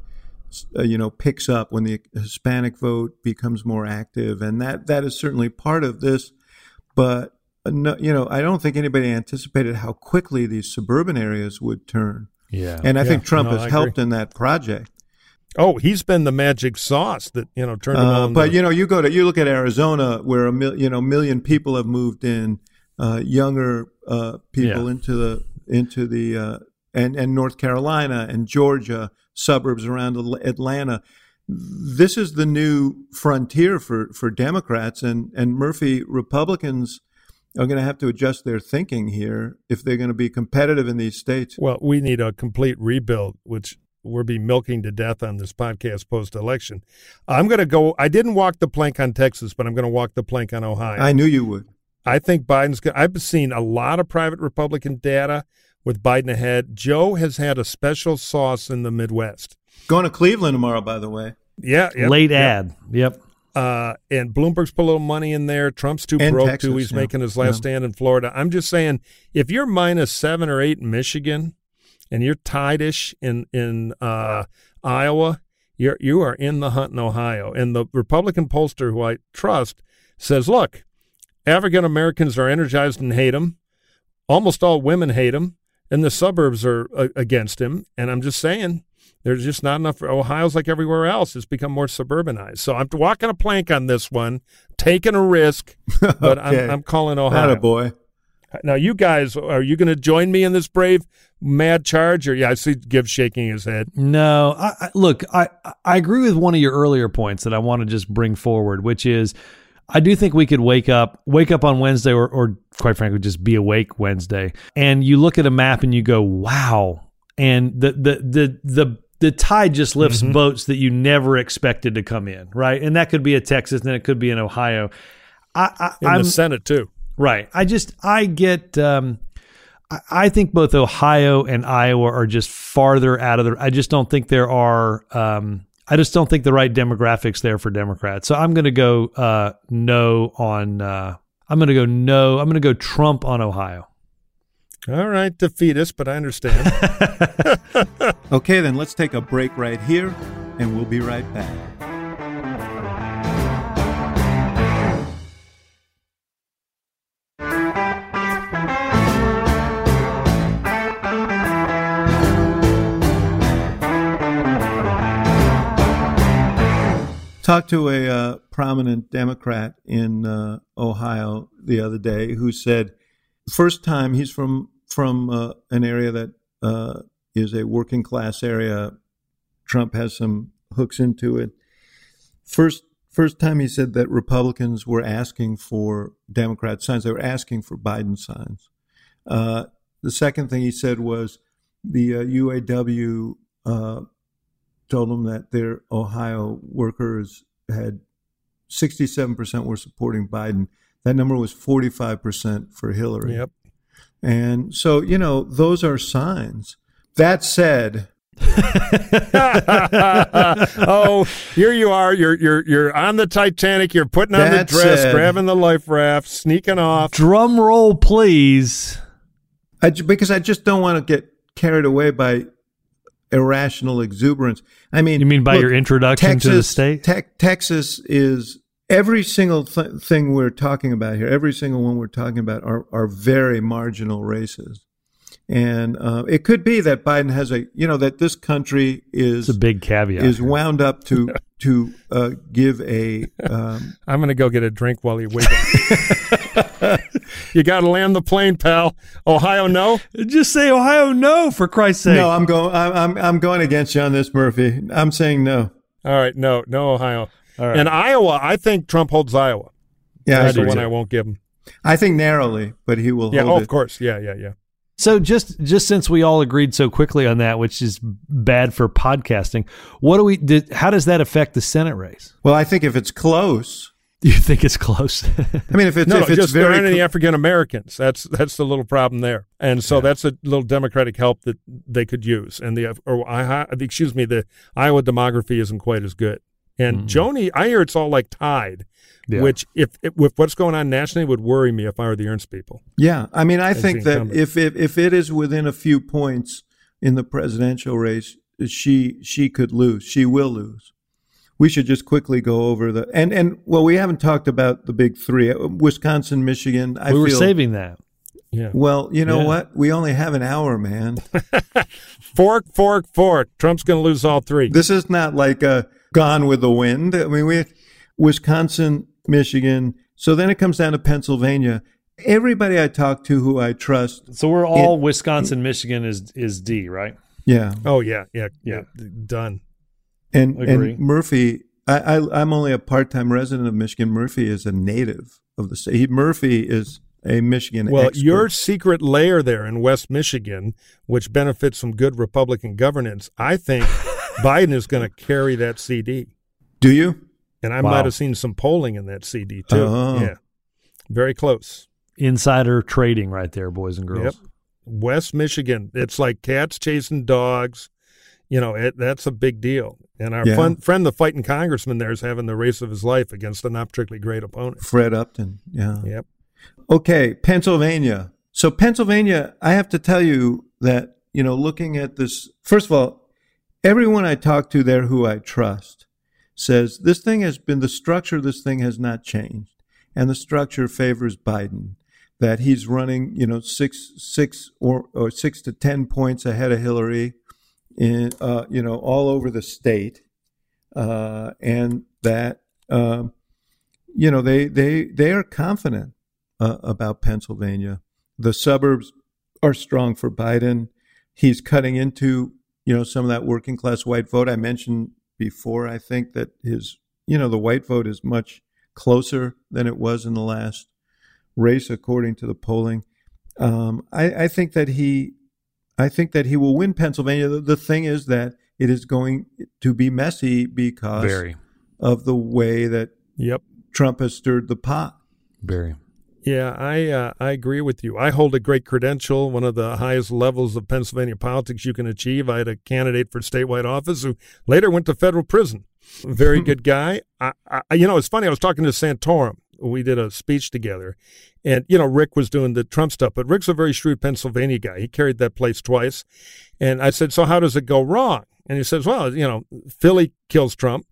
uh, you know, picks up, when the Hispanic vote becomes more active, and that that is certainly part of this. But uh, no, you know, I don't think anybody anticipated how quickly these suburban areas would turn. yeah. And I Yeah, think Trump no, has helped in that project. Oh, he's been the magic sauce that you know turned him Uh, on. but the- you know, you go to you look at Arizona, where a mil, you know million people have moved in, younger uh, people Yeah. into the into the uh, and and North Carolina and Georgia suburbs around Atlanta. This is the new frontier for for Democrats and and Murphy Republicans are going to have to adjust their thinking here if they're going to be competitive in these states. Well, we need a complete rebuild, which we'll be milking to death on this podcast post election. I'm going to go. I didn't walk the plank on Texas, but I'm going to walk the plank on Ohio. I knew you would. I think Biden's. go- I've seen a lot of private Republican data with Biden ahead. Joe has had a special sauce in the Midwest. Going to Cleveland tomorrow, by the way. Yeah, yep, Late yep. ad. Yep. Uh, and Bloomberg's put a little money in there. Trump's too And broke Texas, too. He's yeah. making his last Yeah. stand in Florida. I'm just saying, if you're minus seven or eight in Michigan, and you're tied-ish in in uh, Iowa, you're you are in the hunt in Ohio. And the Republican pollster who I trust says, look, African Americans are energized and hate him. Almost all women hate him, and the suburbs are uh, against him. And I'm just saying, there's just not enough. Ohio's like everywhere else; it's become more suburbanized. So I'm walking a plank on this one, taking a risk, but Okay. I'm, I'm calling Not Ohio. a boy. Now, you guys, are you going to join me in this brave mad charge? Or yeah, I see Gibbs shaking his head. No, I, I, look, I I agree with one of your earlier points that I want to just bring forward, which is I do think we could wake up wake up on Wednesday or, or quite frankly just be awake Wednesday, and you look at a map and you go, wow, and the the the the the tide just lifts Mm-hmm. boats that you never expected to come in, right? And that could be a Texas, and it could be in Ohio. I, I, In I'm, the Senate, too. Right. I just I get um I- I think both Ohio and Iowa are just farther out of the I just don't think there are um I just don't think the right demographics there for Democrats. So I'm going to go uh no on uh I'm going to go no. I'm going to go Trump on Ohio. All right, defeatist, but I understand. Okay, then let's take a break right here, and we'll be right back. Talked to a uh, prominent Democrat in uh, Ohio the other day who said, first time he's from from uh, an area that uh, is a working class area. Trump has some hooks into it. First first time he said that Republicans were asking for Democrat signs. They were asking for Biden signs. Uh, the second thing he said was the UAW uh, told them that their Ohio workers had 67% were supporting Biden. That number was 45% for Hillary. Yep. And so, you know, those are signs. That said, oh, here you are. You're you're you're on the Titanic. You're putting on That the dress, said- grabbing the life raft, sneaking off. Drum roll, please. I, because I just don't want to get carried away by irrational exuberance. I mean, You mean by look, your introduction to the state? Tex- Texas is every single th- thing we're talking about here. Every single one we're talking about are are very marginal races, and uh, it could be that Biden has a you know that this country is It's a big caveat. is wound up to to uh, give a um, I'm going to go get a drink while you wait. you got to land the plane, pal. Ohio, no. Just say Ohio no for Christ's sake. no. I'm going. I'm, I'm I'm going against you on this, Murphy. I'm saying no. All right, no, no Ohio. All right. And Iowa, I think Trump holds Iowa. Yeah, I That's the one I won't give him. I think narrowly, but he will Yeah, oh, hold of it. course. Yeah, yeah, yeah. So just just since we all agreed so quickly on that, which is bad for podcasting, what do we did? How does that affect the Senate race? Well, I think if it's close, you think it's close? I mean, if it's No, if no, it's just there very aren't any African Americans. That's that's the little problem there, and so that's a little Democratic help that they could use. And the or I, excuse me, the Iowa demography isn't quite as good. And Joni, I hear it's all like tied, Yeah. which if, if with what's going on nationally would worry me if I were the Ernst people. yeah, I mean, I think that incumbent. if it, if it is within a few points in the presidential race, she she could lose. She will lose. We should just quickly go over the and and well, we haven't talked about the big three: Uh, Wisconsin, Michigan. I we were feel, saving that. Yeah, Well, you know Yeah. what? We only have an hour, man. fork, fork, fork. Trump's going to lose all three. this is not like a Gone with the Wind. I mean, we Wisconsin, Michigan. So then it comes down to Pennsylvania. Everybody I talk to who I trust, So we're all Wisconsin, Michigan is is D, right? yeah, oh yeah, yeah, Yeah. yeah. Done. and Agree. and Murphy. I, I I'm only a part-time resident of Michigan. Murphy is a native of the state. He, Murphy is a Michigan. Well, expert. your secret lair there in West Michigan, which benefits from good Republican governance, I think Biden is going to carry that CD. do you? And I Wow. might have seen some polling in that CD too. Oh. Yeah, very close. Insider trading right there, boys and girls. Yep. West Michigan, it's like cats chasing dogs. You know, it, that's a big deal. And our Yeah. fun, friend, the fighting congressman, there is having the race of his life against a not particularly great opponent. Fred Upton. Yeah. Yep. Okay, Pennsylvania. So Pennsylvania, I have to tell you that, you know, looking at this, first of all, everyone I talk to there who I trust says this thing has been the structure this thing has not changed. And the structure favors Biden. That he's running, you know, six six or, or six to ten points ahead of Hillary in uh, you know, all over the state. Uh, and that um, you know, they they they are confident uh, about Pennsylvania. The suburbs are strong for Biden. He's cutting into you know some of that working class white vote I mentioned before. I think that his you know the white vote is much closer than it was in the last race, according to the polling. Um, I, I think that he, I think that he will win Pennsylvania. The, the thing is that it is going to be messy because Very, of the way that Yep. Trump has stirred the pot. very. Yeah, I uh, I agree with you. I hold a great credential, one of the highest levels of Pennsylvania politics you can achieve. I had a candidate for statewide office who later went to federal prison. Very good guy. I, I, you know, it's funny. I was talking to Santorum. We did a speech together, and you know, Rick was doing the Trump stuff, but Rick's a very shrewd Pennsylvania guy. He carried that place twice, and I said, "So how does it go wrong?" And he says, "Well, you know, Philly kills Trump,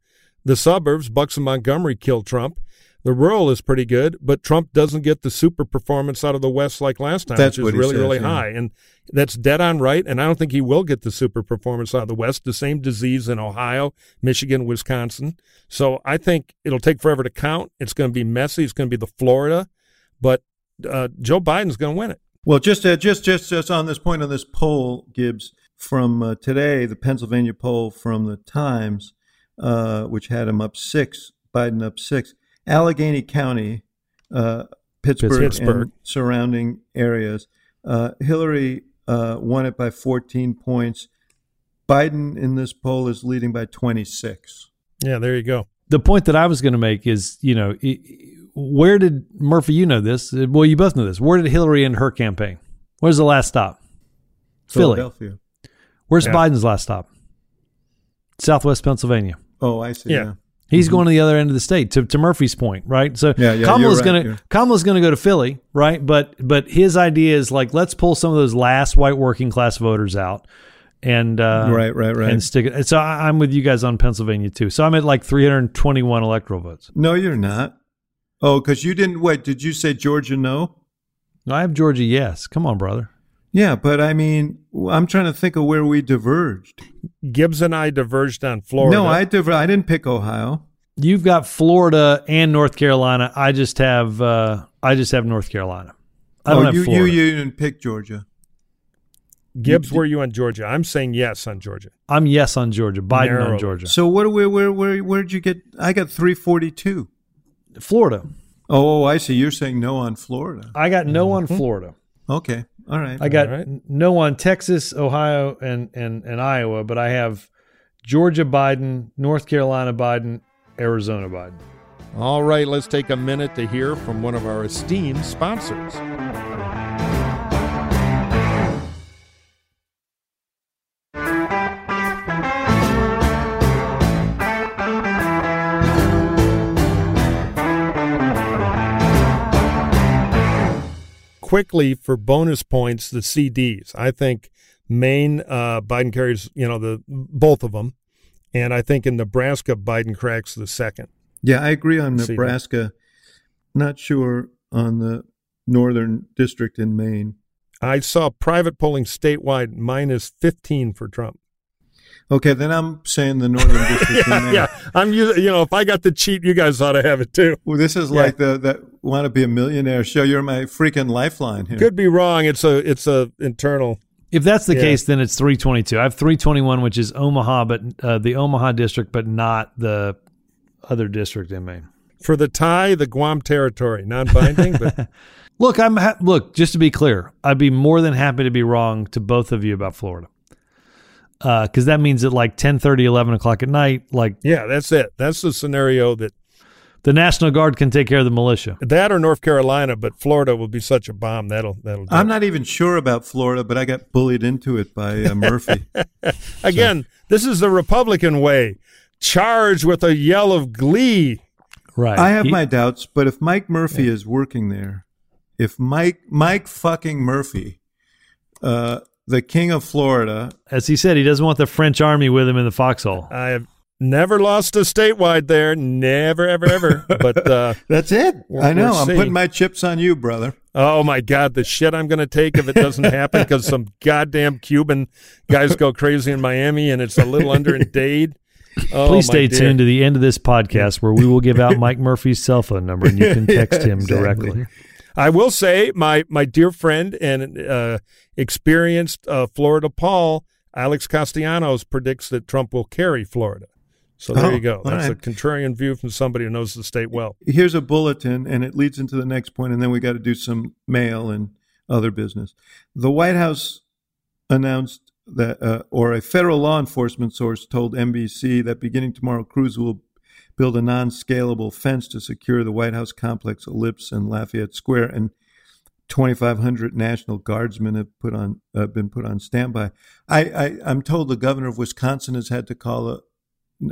the suburbs, Bucks and Montgomery kill Trump." The rural is pretty good, but Trump doesn't get the super performance out of the West like last time, That's which is really, says, really yeah. high. And that's dead on right. And I don't think he will get the super performance out of the West. The same disease in Ohio, Michigan, Wisconsin. So I think it'll take forever to count. It's going to be messy. It's going to be the Florida, but uh, Joe Biden's going to win it. Well, just uh, just just just on this point on this poll, Gibbs from uh, today, the Pennsylvania poll from the Times, uh, which had him up six, Biden up six. Allegheny County, uh, Pittsburgh, Pittsburgh. and surrounding areas. Uh, Hillary uh, won it by 14 points. Biden in this poll is leading by 26. Yeah, there you go. the point that I was going to make is, you know, i- i- where did Murphy? You know this. Uh, Well, you both know this. Where did Hillary end her campaign? Where's the last stop? Philly. Philadelphia. Where's Yeah. Biden's last stop? Southwest Pennsylvania. Oh, I see. Yeah. Yeah. He's going to the other end of the state. To, to Murphy's point, right? So Yeah, yeah, Kamala's right, to yeah. Kamala's going to go to Philly, right? But but his idea is like let's pull some of those last white working class voters out, and uh, Right, right, right. and stick it. So I, I'm with you guys on Pennsylvania too. So I'm at like 321 electoral votes. No, you're not. Oh, because you didn't. Wait, did you say Georgia no? No, I have Georgia. Yes, come on, brother. Yeah, but I mean, I'm trying to think of where we diverged. Gibbs and I diverged on Florida. No, I diver- I didn't pick Ohio. You've got Florida and North Carolina. I just have uh, I just have North Carolina. I don't oh, have you, you Florida. you didn't pick Georgia. Gibbs, were you on Georgia? I'm saying yes on Georgia. I'm yes on Georgia. Biden Narrowly. on Georgia. So what? Where where where where did you get? I got 342. Florida. Oh, oh, I see. You're saying no on Florida. I got no on Florida. Okay, all right. I got All right. n- no on Texas, Ohio, and, and, and Iowa, but I have Georgia Biden, North Carolina Biden, Arizona Biden. All right, let's take a minute to hear from one of our esteemed sponsors. Quickly for bonus points, the CDs. I think Maine, uh, Biden carries, you know, the both of them, and I think in Nebraska, Biden cracks the second. Yeah, I agree on Nebraska. Not sure on the northern district in Maine. I saw private polling statewide minus 15 for Trump. Okay, then I'm saying the northern district in Maine. yeah, I'm you you know if I got the cheat, you guys ought to have it too. Well, this is Yeah. like the that want to be a millionaire show. You're my freaking lifeline here. Could be wrong. It's a it's a internal. If that's the Yeah. case, then it's 322. I have 321, which is Omaha, but uh, the Omaha district, but not the other district in Maine. For the tie, the Guam territory, non-binding, but Look, I'm ha- look. Just to be clear, I'd be more than happy to be wrong to both of you about Florida, because that means at like 10, 30 11 o'clock at night, like yeah, that's it. That's the scenario that the National Guard can take care of the militia. that or North Carolina, but Florida will be such a bomb that'll that'll. Do I'm not even sure about Florida, but I got bullied into it by uh, Murphy. Again, this is the Republican way. Charged with a yell of glee. Right. I have He- my doubts, but if Mike Murphy is working there, if Mike Mike fucking Murphy, uh, the king of Florida, as he said, he doesn't want the French army with him in the foxhole. I have never lost a statewide there. Never, ever, ever. but uh, that's it. I know. I'm see. putting my chips on you, brother. Oh my God, the shit I'm going to take if it doesn't happen because some goddamn Cuban guys go crazy in Miami and it's a little under in Dade. Oh, Please stay dear. tuned to the end of this podcast where we will give out Mike Murphy's cell phone number and you can text him exactly. directly. I will say, my my dear friend and uh, experienced uh, Florida Paul Alex Castellanos predicts that Trump will carry Florida. So there Oh, you go. That's a contrarian view from somebody who knows the state well. Here's a bulletin, and it leads into the next point, and then we got to do some mail and other business. The White House announced that, uh, or a federal law enforcement source told NBC that beginning tomorrow, crews will build a non-scalable fence to secure the White House complex, Ellipse, and Lafayette Square, and 2,500 National Guardsmen have put on uh, been put on standby. I, I I'm told the governor of Wisconsin has had to call a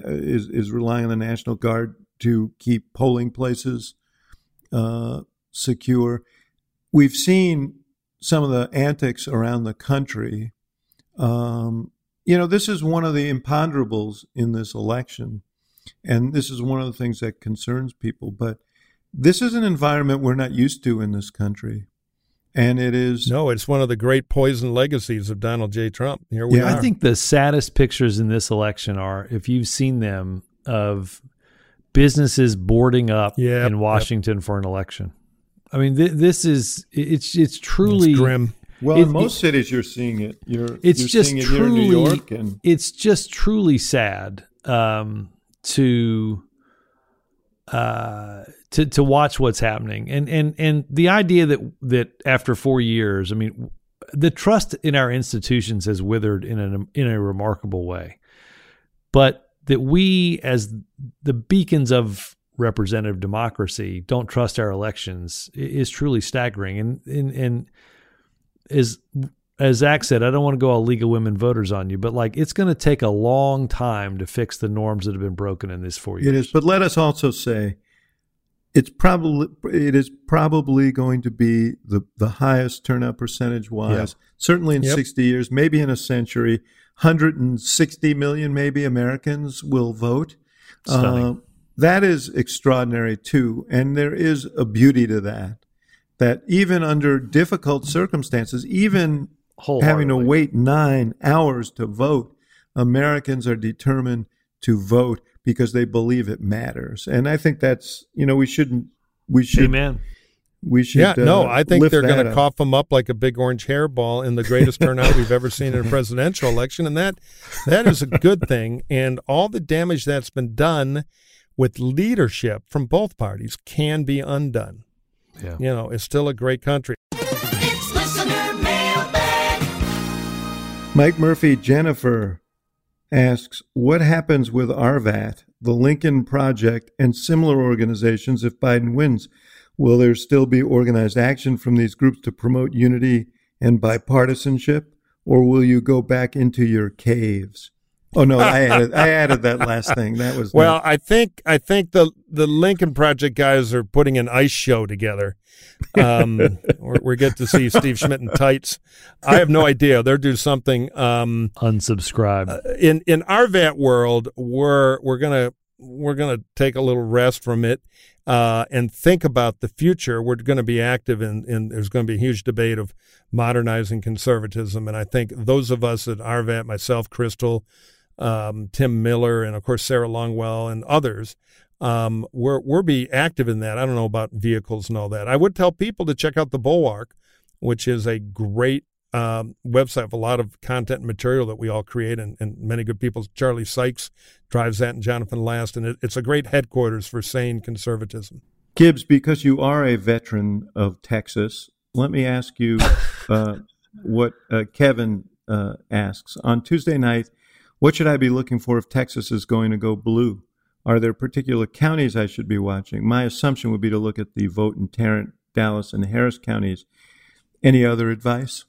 is is relying on the National Guard to keep polling places uh, secure. We've seen some of the antics around the country. Um, you know, this is one of the imponderables in this election, and this is one of the things that concerns people. But this is an environment we're not used to in this country. And it is No, it's one of the great poison legacies of Donald J. Trump. Here we Yeah. are. I think the saddest pictures in this election are, if you've seen them, of businesses boarding up Yep, in yep. Washington for an election. I mean, th- this is it's it's truly it's grim. well it- in most cities you're seeing it. You're It's you're just seeing it here in truly New York and it's just truly sad um, to uh, to to watch what's happening, and and and the idea that that after four years, I mean, the trust in our institutions has withered in a in a remarkable way, but that we as the beacons of representative democracy don't trust our elections is truly staggering, and and and is as Zach said, I don't want to go all League of Women Voters on you, but like it's going to take a long time to fix the norms that have been broken in these four years. It is, but let us also say it's probably it is probably going to be the the highest turnout percentage wise. Certainly in Yep. 60 years, maybe in a century, 160 million maybe Americans will vote. Uh, that is extraordinary too, and there is a beauty to that. That even under difficult circumstances, even having to wait nine hours to vote, Americans are determined to vote because they believe it matters. And I think that's you know we shouldn't we should Amen. we should Yeah, no, uh, I think they're going to cough them up like a big orange hairball in the greatest turnout we've ever seen in a presidential election, and that that is a good thing. And all the damage that's been done with leadership from both parties can be undone. Yeah. You know, it's still a great country. Mike Murphy Jennifer asks what happens with RVAT, the Lincoln Project, and similar organizations if Biden wins. Will there still be organized action from these groups to promote unity and bipartisanship, or will you go back into your caves? Oh no, I added I added that last thing. That was Well, I think I think the the Lincoln Project guys are putting an ice show together. Um, we're, we get to see Steve Schmidt in tights. I have no idea. They're doing something. Um, Unsubscribe. in in RVAT world, we're we're gonna we're gonna take a little rest from it uh, and think about the future. We're going to be active in, in there's going to be a huge debate of modernizing conservatism, and I think those of us at RVAT, myself, Crystal, um, Tim Miller, and of course Sarah Longwell and others. Um, we're we're be active in that. I don't know about vehicles and all that. I would tell people to check out the Bulwark, which is a great um, website with a lot of content and material that we all create, and, and many good people. Charlie Sykes drives that, and Jonathan Last, and it, it's a great headquarters for sane conservatism. Gibbs, because you are a veteran of Texas, let me ask you uh, what uh, Kevin uh, asks. On Tuesday night, what should I be looking for if Texas is going to go blue? Are there particular counties I should be watching? My assumption would be to look at the vote in Tarrant, Dallas, and Harris counties. Any other advice?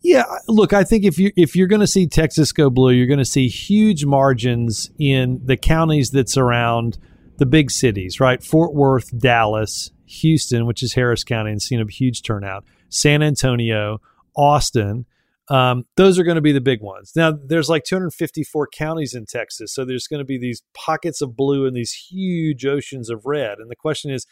Yeah, look, I think if you if you're going to see Texas go blue, you're going to see huge margins in the counties that surround the big cities, right? Fort Worth, Dallas, Houston, which is Harris County, and seen a huge turnout. San Antonio, Austin, um, those are going to be the big ones. Now, there's like 254 counties in Texas, so there's going to be these pockets of blue and these huge oceans of red. And the question is,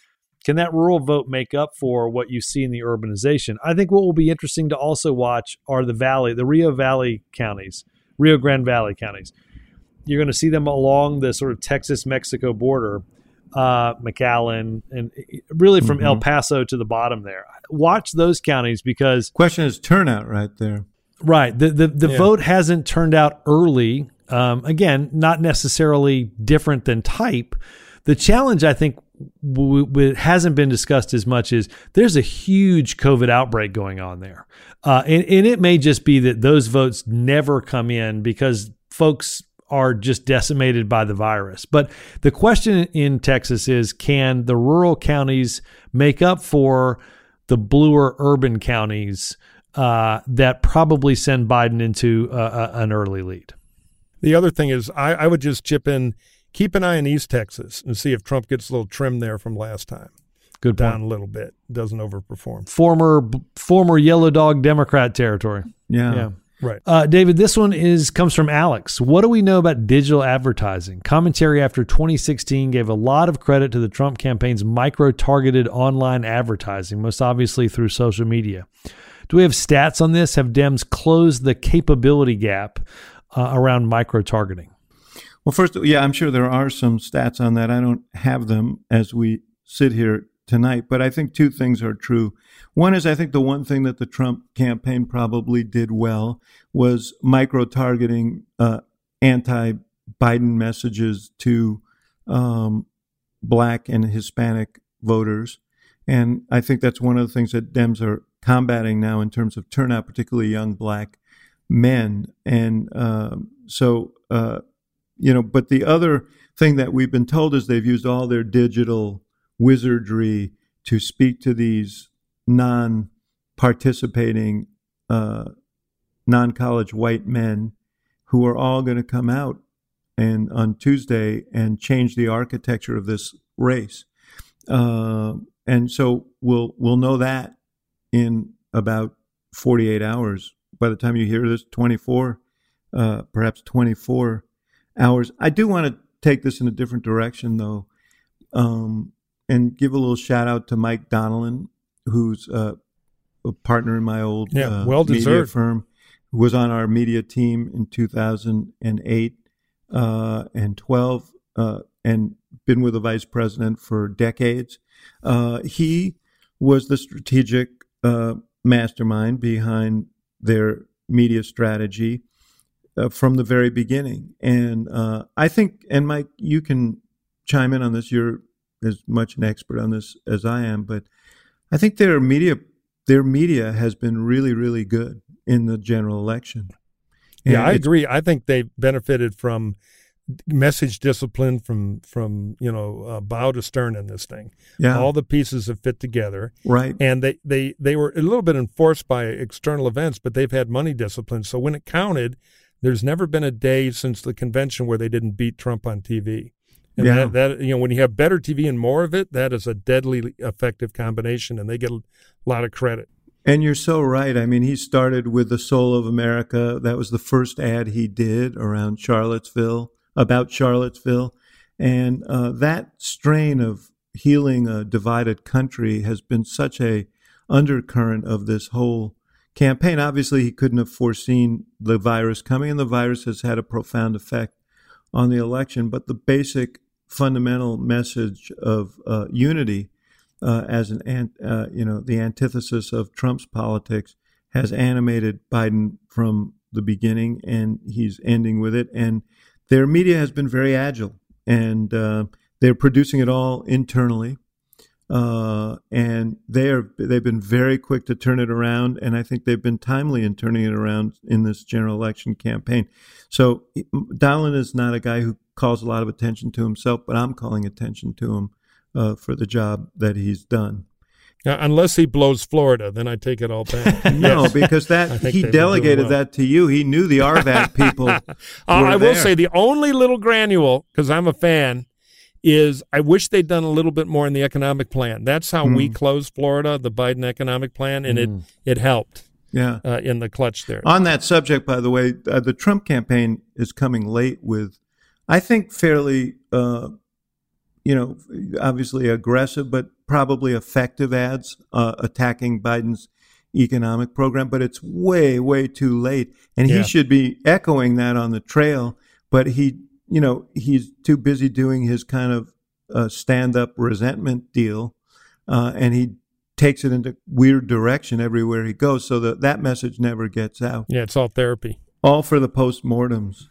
can that rural vote make up for what you see in the urbanization? I think what will be interesting to also watch are the valley, the Rio Valley counties, Rio Grande Valley counties. You're going to see them along the sort of Texas Mexico border, uh, McAllen, and really from El Paso to the bottom there. Watch those counties because Question is turnout right there. Right. The the, the Yeah. vote hasn't turned out early. Um, again, not necessarily different than type. The challenge, I think, w- w- hasn't been discussed as much is there's a huge COVID outbreak going on there, uh, and and it may just be that those votes never come in because folks are just decimated by the virus. But the question in Texas is, can the rural counties make up for the bluer urban counties? Uh, that probably send Biden into uh, a, an early lead. The other thing is, I, I would just chip in, keep an eye on East Texas and see if Trump gets a little trim there from last time, Good down point. a little bit, doesn't overperform. Former former yellow dog Democrat territory. Yeah. Yeah. Right. Uh, David, this one is comes from Alex. What do we know about digital advertising? Commentary after 2016 gave a lot of credit to the Trump campaign's micro-targeted online advertising, most obviously through social media. Do we have stats on this? Have Dems closed the capability gap uh, around micro-targeting? Well, first, yeah, I'm sure there are some stats on that. I don't have them as we sit here tonight, but I think two things are true. One is I think the one thing that the Trump campaign probably did well was micro targeting uh, anti Biden messages to um, black and Hispanic voters. And I think that's one of the things that Dems are combating now in terms of turnout, particularly young black men. And uh, so, uh, you know, but the other thing that we've been told is they've used all their digital wizardry to speak to these non participating, uh, non college white men who are all going to come out and on Tuesday and change the architecture of this race. Uh, and so we'll we'll know that in about 48 hours. By the time you hear this, 24, uh, perhaps 24 hours. I do want to take this in a different direction, though, um, and give a little shout out to Mike Donilon, who's uh, a partner in my old Yeah, uh, well media deserved. firm, who was on our media team in 2008 uh, and 12, uh, and been with the vice president for decades. Uh, he was the strategic uh, mastermind behind their media strategy uh, from the very beginning. And uh, I think, and Mike, you can chime in on this. You're as much an expert on this as I am, but I think their media, their media has been really, really good in the general election. Yeah, I agree. I think they've benefited from message discipline from from you know uh, bow to stern in this thing. Yeah, All the pieces have fit together, right. and they they they were a little bit enforced by external events, but they've had money discipline. So when it counted, there's never been a day since the convention where they didn't beat Trump on TV. And Yeah. that, that you know when you have better TV and more of it, that is a deadly effective combination, and they get a lot of credit. And you're so right. I mean, he started with the soul of America. That was the first ad he did around Charlottesville, about Charlottesville. And uh, that strain of healing a divided country has been such a undercurrent of this whole campaign. Obviously, he couldn't have foreseen the virus coming, and the virus has had a profound effect on the election. But the basic fundamental message of uh, unity uh, as an uh, you know the antithesis of Trump's politics has animated Biden from the beginning, and he's ending with it. And their media has been very agile, and uh, they're producing it all internally. Uh, and they are they've been very quick to turn it around, and I think they've been timely in turning it around in this general election campaign. So Donald is not a guy who calls a lot of attention to himself, but I'm calling attention to him uh, for the job that he's done. Now, unless he blows Florida, then I take it all back. No, Yes. because that he they've been doing delegated well. that to you. He knew the RVAT people. Uh, I will there. say the only little granule, because I'm a fan, is I wish they'd done a little bit more in the economic plan. That's how Hmm. we closed Florida, the Biden economic plan, and it it helped Yeah. uh, in the clutch there. On that subject, by the way, uh, the Trump campaign is coming late with, I think, fairly, uh, you know, obviously aggressive, but probably effective ads uh, attacking Biden's economic program. But it's way, way too late, and Yeah. he should be echoing that on the trail. But he, you know, he's too busy doing his kind of uh, stand-up resentment deal, uh, and he takes it into weird direction everywhere he goes, so that that message never gets out. Yeah, it's all therapy. All for the postmortems.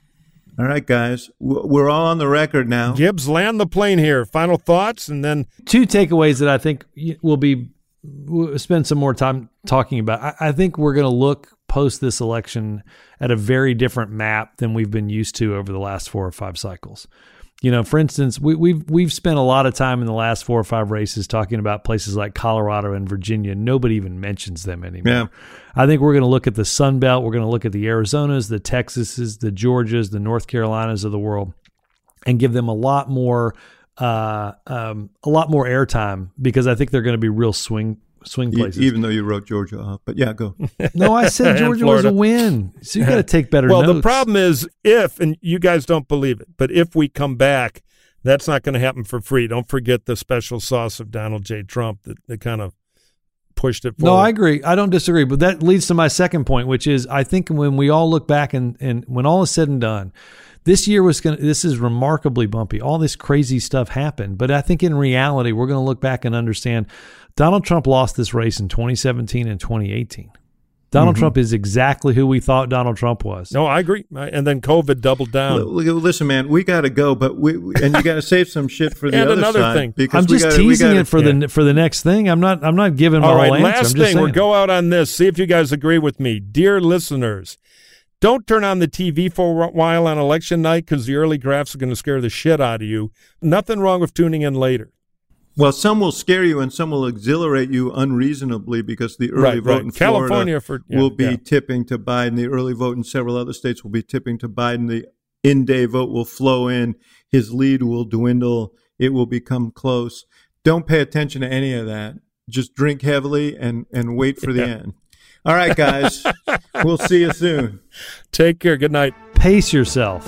All right, guys, we're all on the record now. Gibbs, land the plane here. Final thoughts, and then two takeaways that I think y- will be we'll spend some more time talking about. I, I think we're going to look post this election at a very different map than we've been used to over the last four or five cycles. You know, for instance, we, we've we've spent a lot of time in the last four or five races talking about places like Colorado and Virginia. Nobody even mentions them anymore. Yeah. I think we're going to look at the Sun Belt. We're going to look at the Arizonas, the Texases, the Georgias, the North Carolinas of the world, and give them a lot more, uh, um, a lot more airtime because I think they're going to be real swing swing E- places. even though you wrote Georgia off. But yeah, go. no, I said Georgia was a win. So you got to take better well, notes. the problem is if, and you guys don't believe it, but if we come back, that's not going to happen for free. Don't forget the special sauce of Donald J. Trump that, that kind of pushed it forward. No, I agree. I don't disagree. But that leads to my second point, which is I think when we all look back and, and when all is said and done, this year was going to, this is remarkably bumpy. All this crazy stuff happened. But I think in reality, we're going to look back and understand Donald Trump lost this race in 2017 and 2018. Donald mm-hmm. Trump is exactly who we thought Donald Trump was. No, I agree. And then COVID doubled down. L- l- Listen, man, we got to go, but we we- and you got to save some shit for the And other another side thing. because I'm just gotta- teasing gotta- it for the for the next thing. I'm not I'm not giving my All right, whole last I'm just thing, we'll go out on this. See if you guys agree with me. Dear listeners, don't turn on the TV for a while on election night because the early graphs are going to scare the shit out of you. Nothing wrong with tuning in later. Well, some will scare you and some will exhilarate you unreasonably because the early Right, vote right. in Florida California for- yeah, will be yeah. tipping to Biden. The early vote in several other states will be tipping to Biden. The in-day vote will flow in. His lead will dwindle. It will become close. Don't pay attention to any of that. Just drink heavily and and wait for the Yeah. end. All right, guys. we'll see you soon. Take care. Good night. Pace yourself.